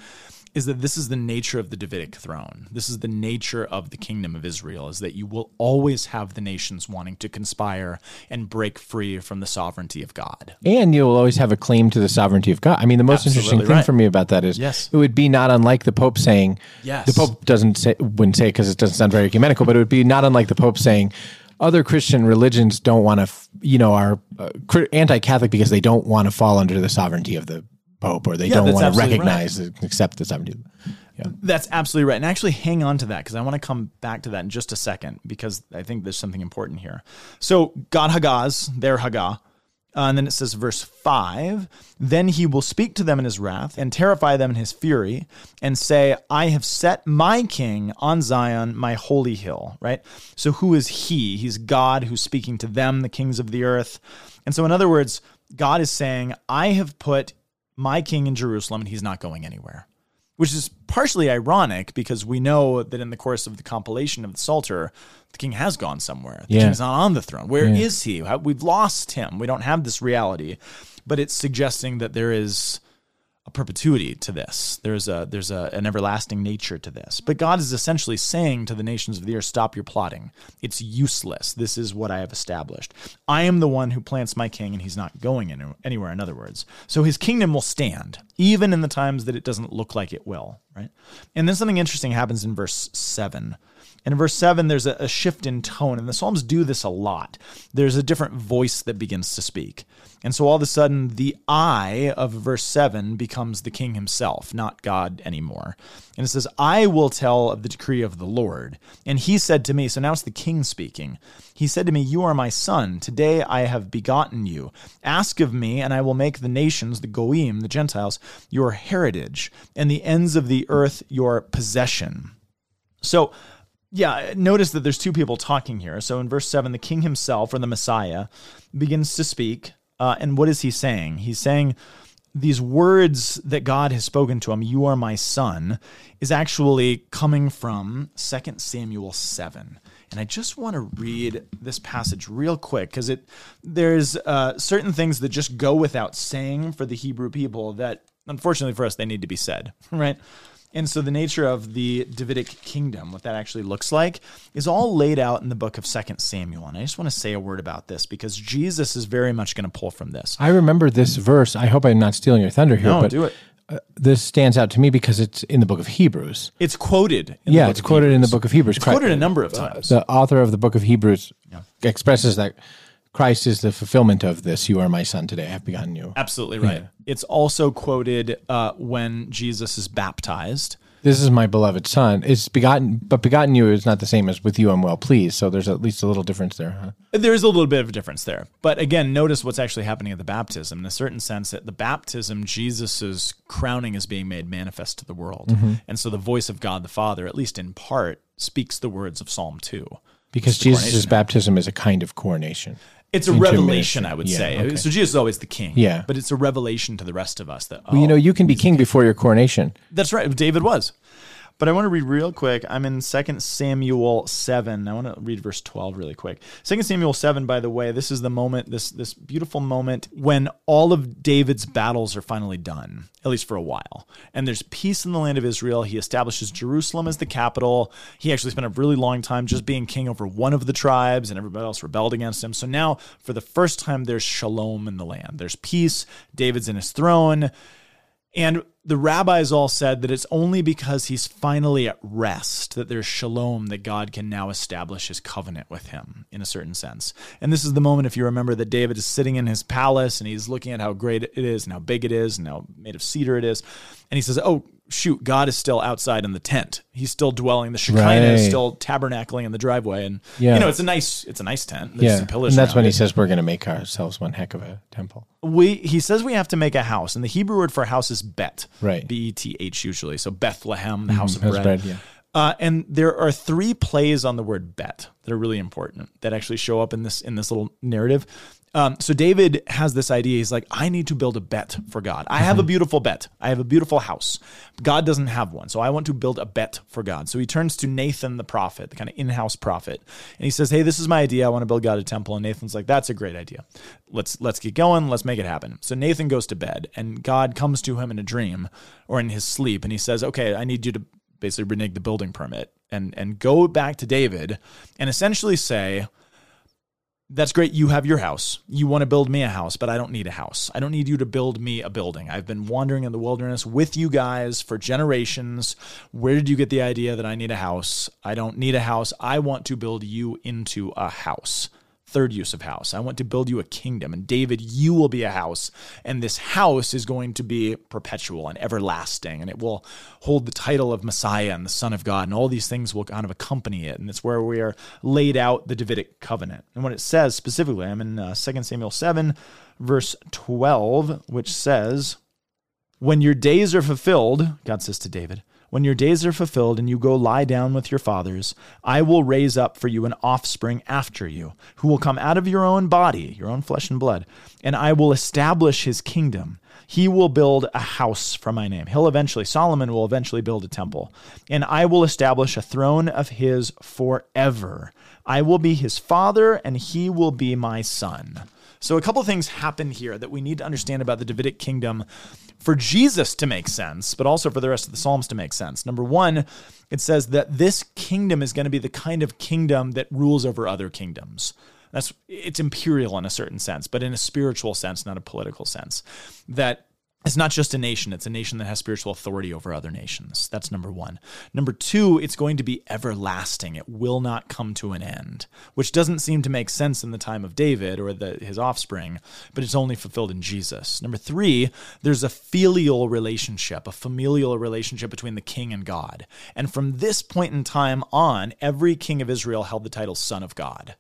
is that this is the nature of the Davidic throne. This is the nature of the kingdom of Israel, is that you will always have the nations wanting to conspire and break free from the sovereignty of God. And you'll always have a claim to the sovereignty of God. I mean, the most interesting thing right. for me about that is Yes. it would be not unlike the Pope saying, Yes. the Pope doesn't say, wouldn't say because it doesn't sound very ecumenical, but it would be not unlike the Pope saying, other Christian religions don't want to, you know, are uh, anti-Catholic because they don't want to fall under the sovereignty of the Pope, or they Yeah, don't want to right. recognize, and accept the sovereignty. Yeah. That's absolutely right. And actually, hang on to that because I want to come back to that in just a second because I think there's something important here. So, God Hagahs, their Hagah. Uh, and then it says, verse 5 Then he will speak to them in his wrath and terrify them in his fury and say, I have set my king on Zion, my holy hill, right? So, who is he? He's God who's speaking to them, the kings of the earth. And so, in other words, God is saying, I have put my king in Jerusalem and he's not going anywhere which is partially ironic because we know that in the course of the compilation of the Psalter, the king has gone somewhere. The Yeah. king's not on the throne. Where is he? We've lost him. We don't have this reality, but it's suggesting that there is perpetuity to this. There's a there's a, an everlasting nature to this. But God is essentially saying to the nations of the earth, "Stop your plotting. It's useless. This is what I have established. I am the one who plants my king, and he's not going any- anywhere." In other words, so his kingdom will stand even in the times that it doesn't look like it will, right? And then something interesting happens in verse 7. And in verse 7, there's a, a, shift in tone, and the Psalms do this a lot. There's a different voice that begins to speak. And so all of a sudden, the I of verse 7 becomes the king himself, not God anymore. And it says, I will tell of the decree of the Lord. And he said to me, so now it's the king speaking. He said to me, You are my son. Today I have begotten you. Ask of me, and I will make the nations, the Goyim, the Gentiles, your heritage, and the ends of the earth your possession. So, yeah, notice that there's two people talking here. So in verse 7, the king himself, or the Messiah, begins to speak. Uh, and what is he saying? He's saying these words that God has spoken to him, you are my son, is actually coming from 2 Samuel 7. And I just want to read this passage real quick because it there's uh, certain things that just go without saying for the Hebrew people that unfortunately for us they need to be said, [laughs] right? And so the nature of the Davidic kingdom, what that actually looks like, is all laid out in the book of Second Samuel. And I just want to say a word about this because Jesus is very much going to pull from this. I remember this verse. I hope I'm not stealing your thunder here, no, but do it. Uh, this stands out to me because it's in the book of Hebrews. It's quoted. yeah, it's quoted Hebrews. in the book of Hebrews. It's quoted a number of times. Uh, the author of the book of Hebrews yeah. expresses that Christ is the fulfillment of this. You are my son today. I have begotten you. Absolutely right. Yeah. It's also quoted uh, when Jesus is baptized. This is my beloved son. It's begotten, but begotten you is not the same as with you I'm well pleased. So there's at least a little difference there. Huh? There's a little bit of a difference there. But again, notice what's actually happening at the baptism. In a certain sense, at the baptism, Jesus' crowning is being made manifest to the world. Mm-hmm. And so the voice of God the Father, at least in part, speaks the words of Psalm 2. Because Jesus' baptism is a kind of coronation. It's a revelation, I would yeah, say. Okay. So Jesus is always the king. Yeah. But it's a revelation to the rest of us that, oh, well, you oh, know, you can be king before your coronation. That's right. David was. But I want to read real quick. I'm in 2 Samuel 7. I want to read verse 12 really quick. 2 Samuel 7, by the way, this is the moment, this, this beautiful moment when all of David's battles are finally done, at least for a while. And there's peace in the land of Israel. He establishes Jerusalem as the capital. He actually spent a really long time just being king over one of the tribes, and everybody else rebelled against him. So now, for the first time, there's shalom in the land. There's peace. David's in his throne. And the rabbis all said that it's only because he's finally at rest that there's shalom that God can now establish his covenant with him in a certain sense. And this is the moment, if you remember, that David is sitting in his palace and he's looking at how great it is and how big it is and how made of cedar it is. And he says, Oh, shoot, God is still outside in the tent. He's still dwelling. The Shekinah right. is still tabernacling in the driveway, and yeah. you know it's a nice it's a nice tent. There's yeah, and that's when he says we're going to make ourselves one heck of a temple. We he says we have to make a house, and the Hebrew word for house is bet, right? B e t h usually. So Bethlehem, the house of bread. bread yeah. Uh, and there are three plays on the word bet that are really important that actually show up in this in this little narrative. Um, so David has this idea. He's like, I need to build a bet for God. I have a [laughs] beautiful bet. I have a beautiful house. God doesn't have one. So I want to build a bet for God. So he turns to Nathan the prophet, the kind of in-house prophet. And he says, Hey, this is my idea. I want to build God a temple. And Nathan's like, That's a great idea. Let's let's get going. Let's make it happen. So Nathan goes to bed and God comes to him in a dream or in his sleep. And he says, Okay, I need you to basically renege the building permit and and go back to David and essentially say, that's great. You have your house. You want to build me a house, but I don't need a house. I don't need you to build me a building. I've been wandering in the wilderness with you guys for generations. Where did you get the idea that I need a house? I don't need a house. I want to build you into a house. Third use of house. I want to build you a kingdom. And David, you will be a house. And this house is going to be perpetual and everlasting. And it will hold the title of Messiah and the Son of God. And all these things will kind of accompany it. And it's where we are laid out the Davidic covenant. And what it says specifically, I'm in uh, 2 Samuel 7, verse 12, which says, When your days are fulfilled, God says to David, when your days are fulfilled and you go lie down with your fathers, I will raise up for you an offspring after you, who will come out of your own body, your own flesh and blood, and I will establish his kingdom. He will build a house for my name. He'll eventually, Solomon will eventually build a temple, and I will establish a throne of his forever. I will be his father, and he will be my son. So, a couple things happen here that we need to understand about the Davidic kingdom for Jesus to make sense, but also for the rest of the Psalms to make sense. Number one, it says that this kingdom is going to be the kind of kingdom that rules over other kingdoms. That's it's imperial in a certain sense, but in a spiritual sense, not a political sense. That it's not just a nation, it's a nation that has spiritual authority over other nations. That's number one. Number two, it's going to be everlasting. It will not come to an end, which doesn't seem to make sense in the time of David or the, his offspring, but it's only fulfilled in Jesus. Number three, there's a filial relationship, a familial relationship between the king and God. And from this point in time on, every king of Israel held the title Son of God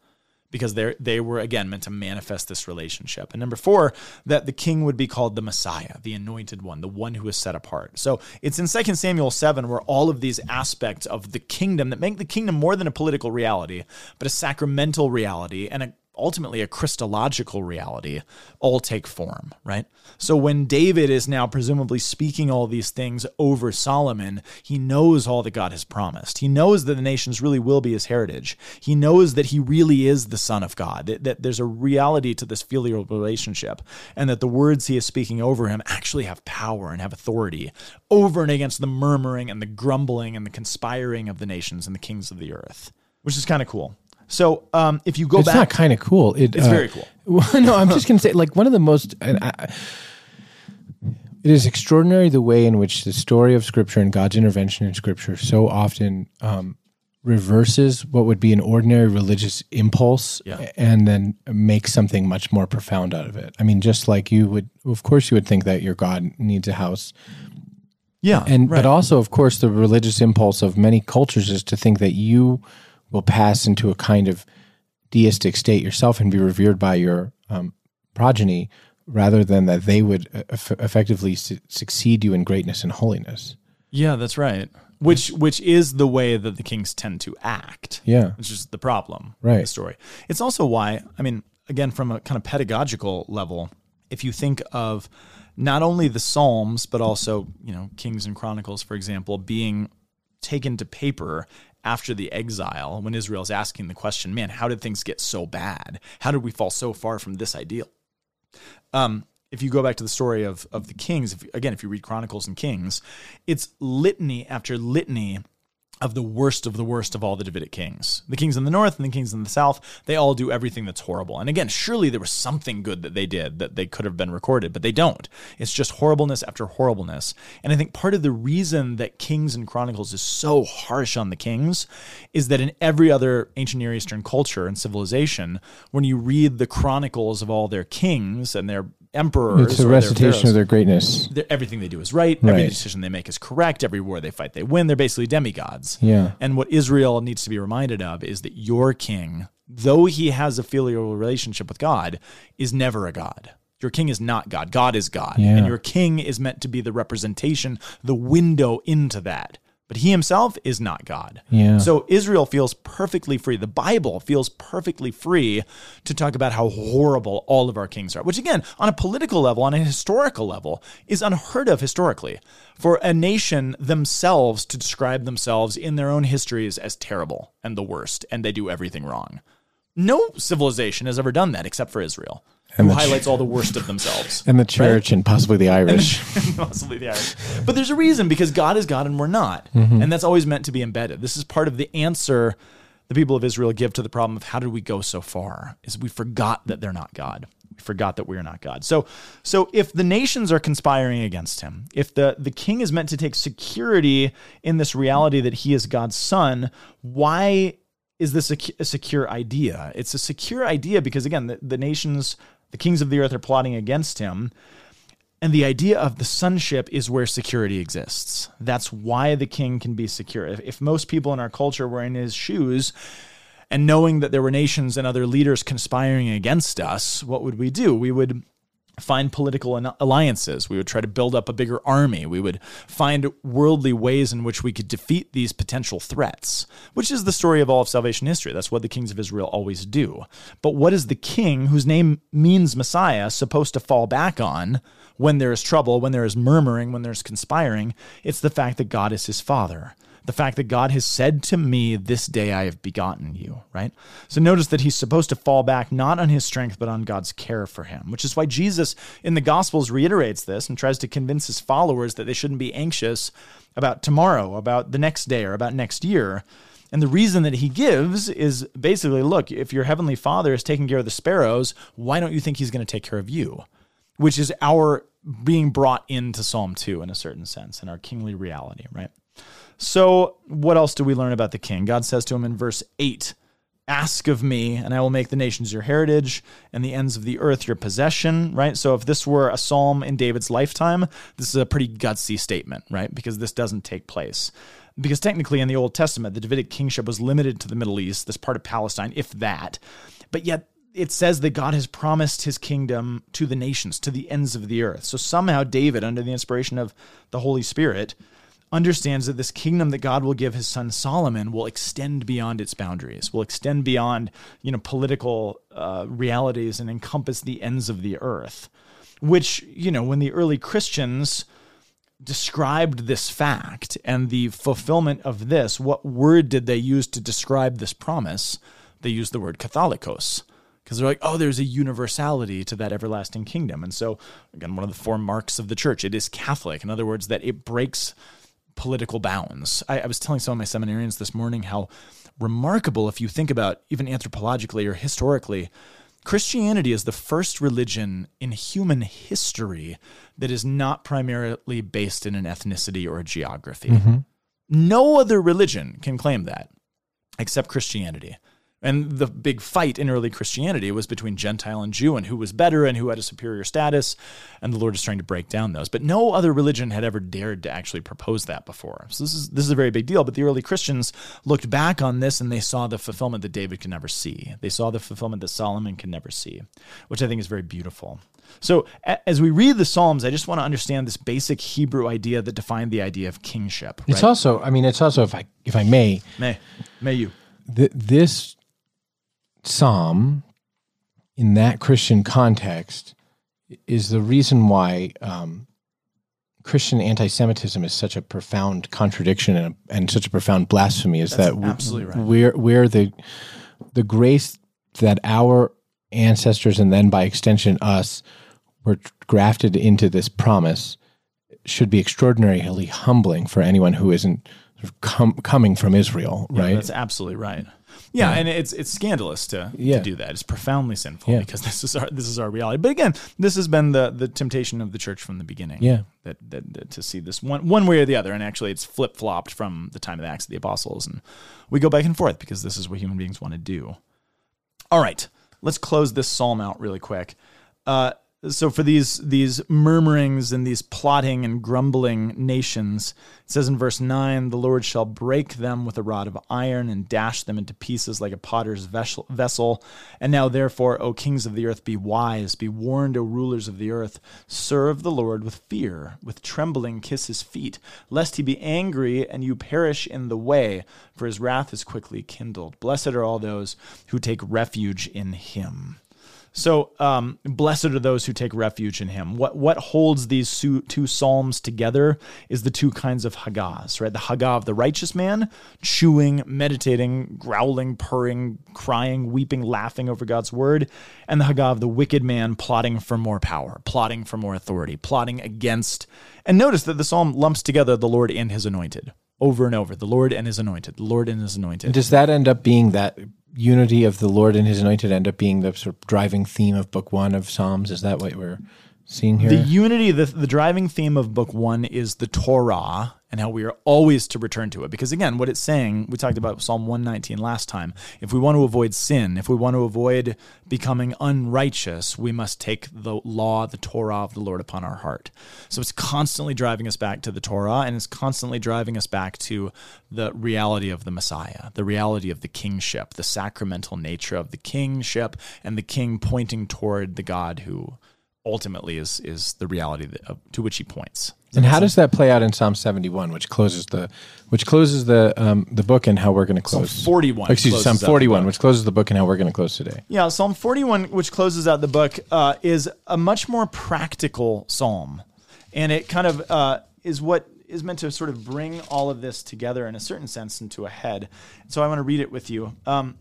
because they they were again meant to manifest this relationship. And number four, that the king would be called the Messiah, the anointed one, the one who is set apart. So it's in 2 Samuel 7 where all of these aspects of the kingdom that make the kingdom more than a political reality, but a sacramental reality and a ultimately a Christological reality all take form, right? So when David is now presumably speaking all these things over Solomon, he knows all that God has promised. He knows that the nations really will be his heritage. He knows that he really is the Son of God, that, that there's a reality to this filial relationship, and that the words he is speaking over him actually have power and have authority over and against the murmuring and the grumbling and the conspiring of the nations and the kings of the earth, which is kind of cool. So um, if you go back it's back, not kind of cool. It, it's uh, very cool. [laughs] no, I'm just going to say, like, one of the most. I, it is extraordinary the way in which the story of Scripture and God's intervention in Scripture so often um, reverses what would be an ordinary religious impulse Yeah. and then makes something much more profound out of it. I mean, just like you would, of course, you would think that your God needs a house. Yeah, And, right. but also, of course, the religious impulse of many cultures is to think that you will pass into a kind of deistic state yourself and be revered by your um, progeny rather than that they would uh, eff- effectively su- succeed you in greatness and holiness. Yeah, that's right. Which which is the way that the kings tend to act. Yeah. Which is the problem. Right. The story. It's also why, I mean, again, from a kind of pedagogical level, if you think of not only the Psalms, but also, you know, Kings and Chronicles, for example, being taken to paper after the exile, when Israel's asking the question, man, how did things get so bad? How did we fall so far from this ideal? um, if you go back to the story of of the kings, if, again, if you read Chronicles and Kings, it's litany after litany of the worst of the worst of all the Davidic kings. The kings in the north and the kings in the south, they all do everything that's horrible. And again, surely there was something good that they did that they could have been recorded, but they don't. It's just horribleness after horribleness. And I think part of the reason that Kings and Chronicles is so harsh on the kings is that in every other ancient Near Eastern culture and civilization, when you read the chronicles of all their kings and their emperors, It's a recitation of their greatness. they're- everything they do is right. Every decision they make is correct. Every war they fight, they win. They're basically demigods. Yeah. And what Israel needs to be reminded of is that your king, though he has a filial relationship with God, is never a God. Your king is not God. God is God. Yeah. And your king is meant to be the representation, the window into that. But he himself is not God. Yeah. So Israel feels perfectly free. The Bible feels perfectly free to talk about how horrible all of our kings are, which, again, on a political level, on a historical level, is unheard of historically. For a nation themselves to describe themselves in their own histories as terrible and the worst, and they do everything wrong. No civilization has ever done that except for Israel, who the ch- highlights all the worst of themselves. And the church and possibly the [laughs] Irish. Possibly the Irish. But there's a reason because God is God and we're not. Mm-hmm. And that's always meant to be embedded. This is part of the answer the people of Israel give to the problem of how did we go so far? Is we forgot that they're not God. We forgot that we are not God. So so if the nations are conspiring against him, if the, the king is meant to take security in this reality that he is God's son, why is this a, a secure idea? It's a secure idea because again, the, the nations, the kings of the earth are plotting against him. And the idea of the sonship is where security exists. That's why the king can be secure. If, if most people in our culture were in his shoes and knowing that there were nations and other leaders conspiring against us, what would we do? We would find political alliances. We would try to build up a bigger army. We would find worldly ways in which we could defeat these potential threats, which is the story of all of salvation history. That's what the kings of Israel always do. But what is the king, whose name means Messiah, supposed to fall back on when there is trouble, when there is murmuring, when there's conspiring? It's the fact that God is his father the fact that God has said to me, This day I have begotten you, right? So notice that he's supposed to fall back not on his strength, but on God's care for him, which is why Jesus in the Gospels reiterates this and tries to convince his followers that they shouldn't be anxious about tomorrow, about the next day, or about next year. And the reason that he gives is basically look, if your heavenly father is taking care of the sparrows, why don't you think he's going to take care of you? Which is our being brought into Psalm 2 in a certain sense, in our kingly reality, right? So, what else do we learn about the king? God says to him in verse 8 Ask of me, and I will make the nations your heritage and the ends of the earth your possession, right? So, if this were a psalm in David's lifetime, this is a pretty gutsy statement, right? Because this doesn't take place. Because technically, in the Old Testament, the Davidic kingship was limited to the Middle East, this part of Palestine, if that. But yet, it says that God has promised his kingdom to the nations, to the ends of the earth. So somehow David, under the inspiration of the Holy Spirit, understands that this kingdom that God will give his son Solomon will extend beyond its boundaries, will extend beyond, you know, political uh, realities and encompass the ends of the earth. Which, you know, when the early Christians described this fact and the fulfillment of this, what word did they use to describe this promise? They used the word Catholicos because they're like, oh, there's a universality to that everlasting kingdom. And so, again, one of the four marks of the church, it is Catholic. In other words, that it breaks political bounds. I, I, was telling some of my seminarians this morning how remarkable, if you think about even anthropologically or historically, Christianity is the first religion in human history that is not primarily based in an ethnicity or a geography. Mm-hmm. No other religion can claim that except Christianity. And the big fight in early Christianity was between Gentile and Jew and who was better and who had a superior status. And the Lord is trying to break down those. But no other religion had ever dared to actually propose that before. So this is this is a very big deal. But the early Christians looked back on this and they saw the fulfillment that David could never see. They saw the fulfillment that Solomon could never see, which I think is very beautiful. So as we read the Psalms, I just want to understand this basic Hebrew idea that defined the idea of kingship. Right? It's also, I mean, it's also, if I if I may, may may you. Th- this psalm in that Christian context is the reason why um, Christian anti-Semitism is such a profound contradiction and, and such a profound blasphemy. Is That's that absolutely right. we're we're the the grace that our ancestors and then by extension us were grafted into this promise should be extraordinarily humbling for anyone who isn't com- coming from Israel, right? Yeah, that's absolutely right. Yeah, and it's it's scandalous to, yeah. to do that. It's profoundly sinful yeah. because [laughs] this is our this is our reality. But again, this has been the the temptation of the church from the beginning. Yeah, that, that, that to see this one one way or the other, and actually, it's flip flopped from the time of the Acts of the Apostles, and we go back and forth because this is what human beings want to do. All right, let's close this psalm out really quick. Uh, so for these these murmurings and these plotting and grumbling nations it says in verse 9 the lord shall break them with a rod of iron and dash them into pieces like a potter's vessel. And now therefore o kings of the earth be wise be warned o rulers of the earth. Serve the lord with fear with trembling kiss his feet lest he be angry and you perish in the way for his wrath is quickly kindled. Blessed are all those who take refuge in him so, um, blessed are those who take refuge in him. What what holds these two psalms together is the two kinds of hagahs, right? The hagah of the righteous man, chewing, meditating, growling, purring, crying, weeping, laughing over God's word, and the hagah of the wicked man, plotting for more power, plotting for more authority, plotting against. And notice that the psalm lumps together the Lord and his anointed over and over. The Lord and his anointed, the Lord and his anointed. Does that end up being that unity of the Lord and His anointed end up being the sort of driving theme of Book One of Psalms? Is that what we're seeing here? The unity, the, the driving theme of Book One is the Torah and how we are always to return to it. Because again, what it's saying, we talked about Psalm 119 last time. If we want to avoid sin, if we want to avoid becoming unrighteous, we must take the law, the Torah of the Lord upon our heart. So it's constantly driving us back to the Torah and it's constantly driving us back to the reality of the Messiah, the reality of the kingship, the sacramental nature of the kingship, and the king pointing toward the God who ultimately is is the reality that, uh, to which he points. And how does that play out in Psalm 71, which closes the which closes the um, the book and how we're going to close? Psalm 41. Excuse me, Psalm 41, which closes the book and how we're going to close today. Yeah, Psalm 41, which closes out the book, uh, is a much more practical psalm, and it kind of uh, is what is meant to sort of bring all of this together in a certain sense into a head. So I want to read it with you. Um,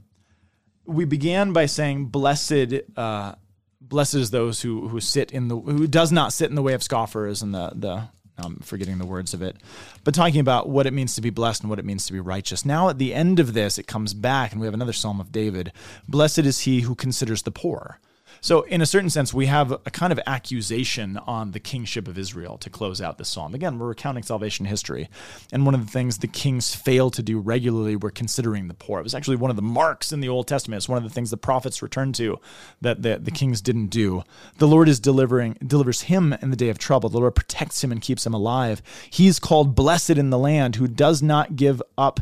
we began by saying, "Blessed." Uh, blessed is those who who sit in the who does not sit in the way of scoffers and the the I'm forgetting the words of it, but talking about what it means to be blessed and what it means to be righteous. Now, at the end of this, it comes back, and we have another Psalm of David. Blessed is he who considers the poor. So, in a certain sense, we have a kind of accusation on the kingship of Israel to close out this psalm. Again, we're recounting salvation history. And one of the things the kings fail to do regularly, we're considering the poor. It was actually one of the marks in the Old Testament. It's one of the things the prophets returned to that the, the kings didn't do. The Lord is delivering, delivers him in the day of trouble. The Lord protects him and keeps him alive. He's called blessed in the land who does not give up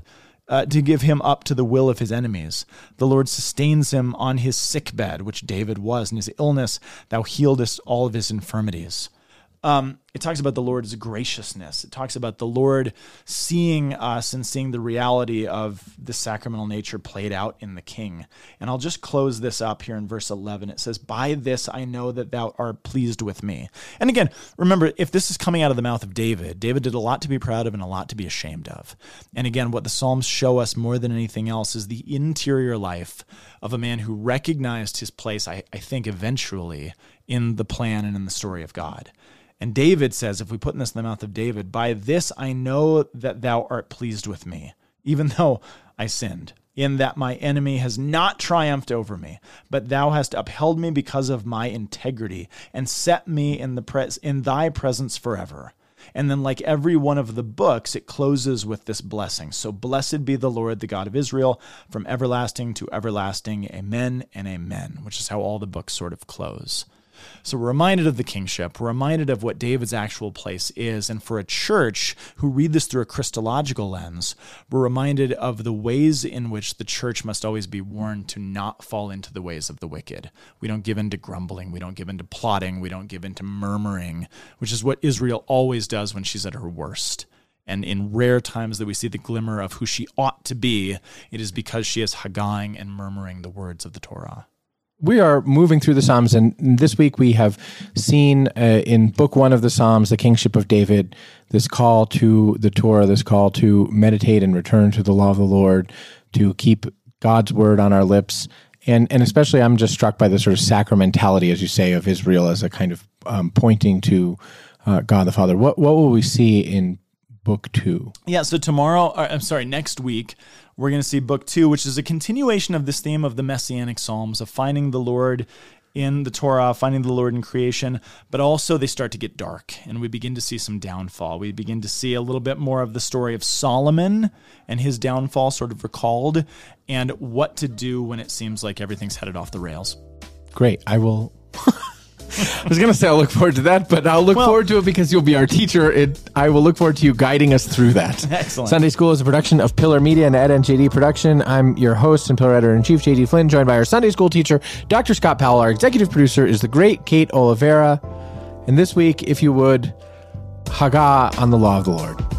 uh, to give him up to the will of his enemies. The Lord sustains him on his sick bed, which David was. In his illness, thou healedest all of his infirmities. Um, it talks about the Lord's graciousness. It talks about the Lord seeing us and seeing the reality of the sacramental nature played out in the King. And I'll just close this up here in verse 11. It says, By this I know that thou art pleased with me. And again, remember, if this is coming out of the mouth of David, David did a lot to be proud of and a lot to be ashamed of. And again, what the Psalms show us more than anything else is the interior life of a man who recognized his place, I, I think, eventually in the plan and in the story of God. And David says, if we put this in the mouth of David, by this I know that thou art pleased with me, even though I sinned, in that my enemy has not triumphed over me, but thou hast upheld me because of my integrity and set me in the pres- in thy presence forever. And then, like every one of the books, it closes with this blessing. So, blessed be the Lord, the God of Israel, from everlasting to everlasting. Amen and amen, which is how all the books sort of close. So we're reminded of the kingship. We're reminded of what David's actual place is. And for a church who read this through a Christological lens, we're reminded of the ways in which the church must always be warned to not fall into the ways of the wicked. We don't give in to grumbling. We don't give in to plotting. We don't give in to murmuring, which is what Israel always does when she's at her worst. And in rare times that we see the glimmer of who she ought to be, it is because she is hagahing and murmuring the words of the Torah we are moving through the Psalms, and this week we have seen uh, in Book One of the Psalms, the kingship of David, this call to the Torah, this call to meditate and return to the law of the Lord, to keep God's word on our lips, and and especially I'm just struck by the sort of sacramentality, as you say, of Israel as a kind of um, pointing to uh, God the Father. What what will we see in Book Two? Yeah, so tomorrow, or, I'm sorry, next week we're going to see book two, which is a continuation of this theme of the messianic psalms of finding the Lord in the Torah, finding the Lord in creation, but also they start to get dark and we begin to see some downfall. We begin to see a little bit more of the story of Solomon and his downfall sort of recalled and what to do when it seems like everything's headed off the rails. Great. I will [laughs] I was going to say I'll look forward to that, but I'll look well, forward to it because you'll be our teacher. It, I will look forward to you guiding us through that. [laughs] Excellent. Sunday School is a production of Pillar Media and Ed and JD Production. I'm your host and Pillar Editor in Chief, JD Flynn, joined by our Sunday School teacher, Dr. Scott Powell. Our executive producer is the great Kate Oliveira. And this week, if you would, Hagah on the law of the Lord.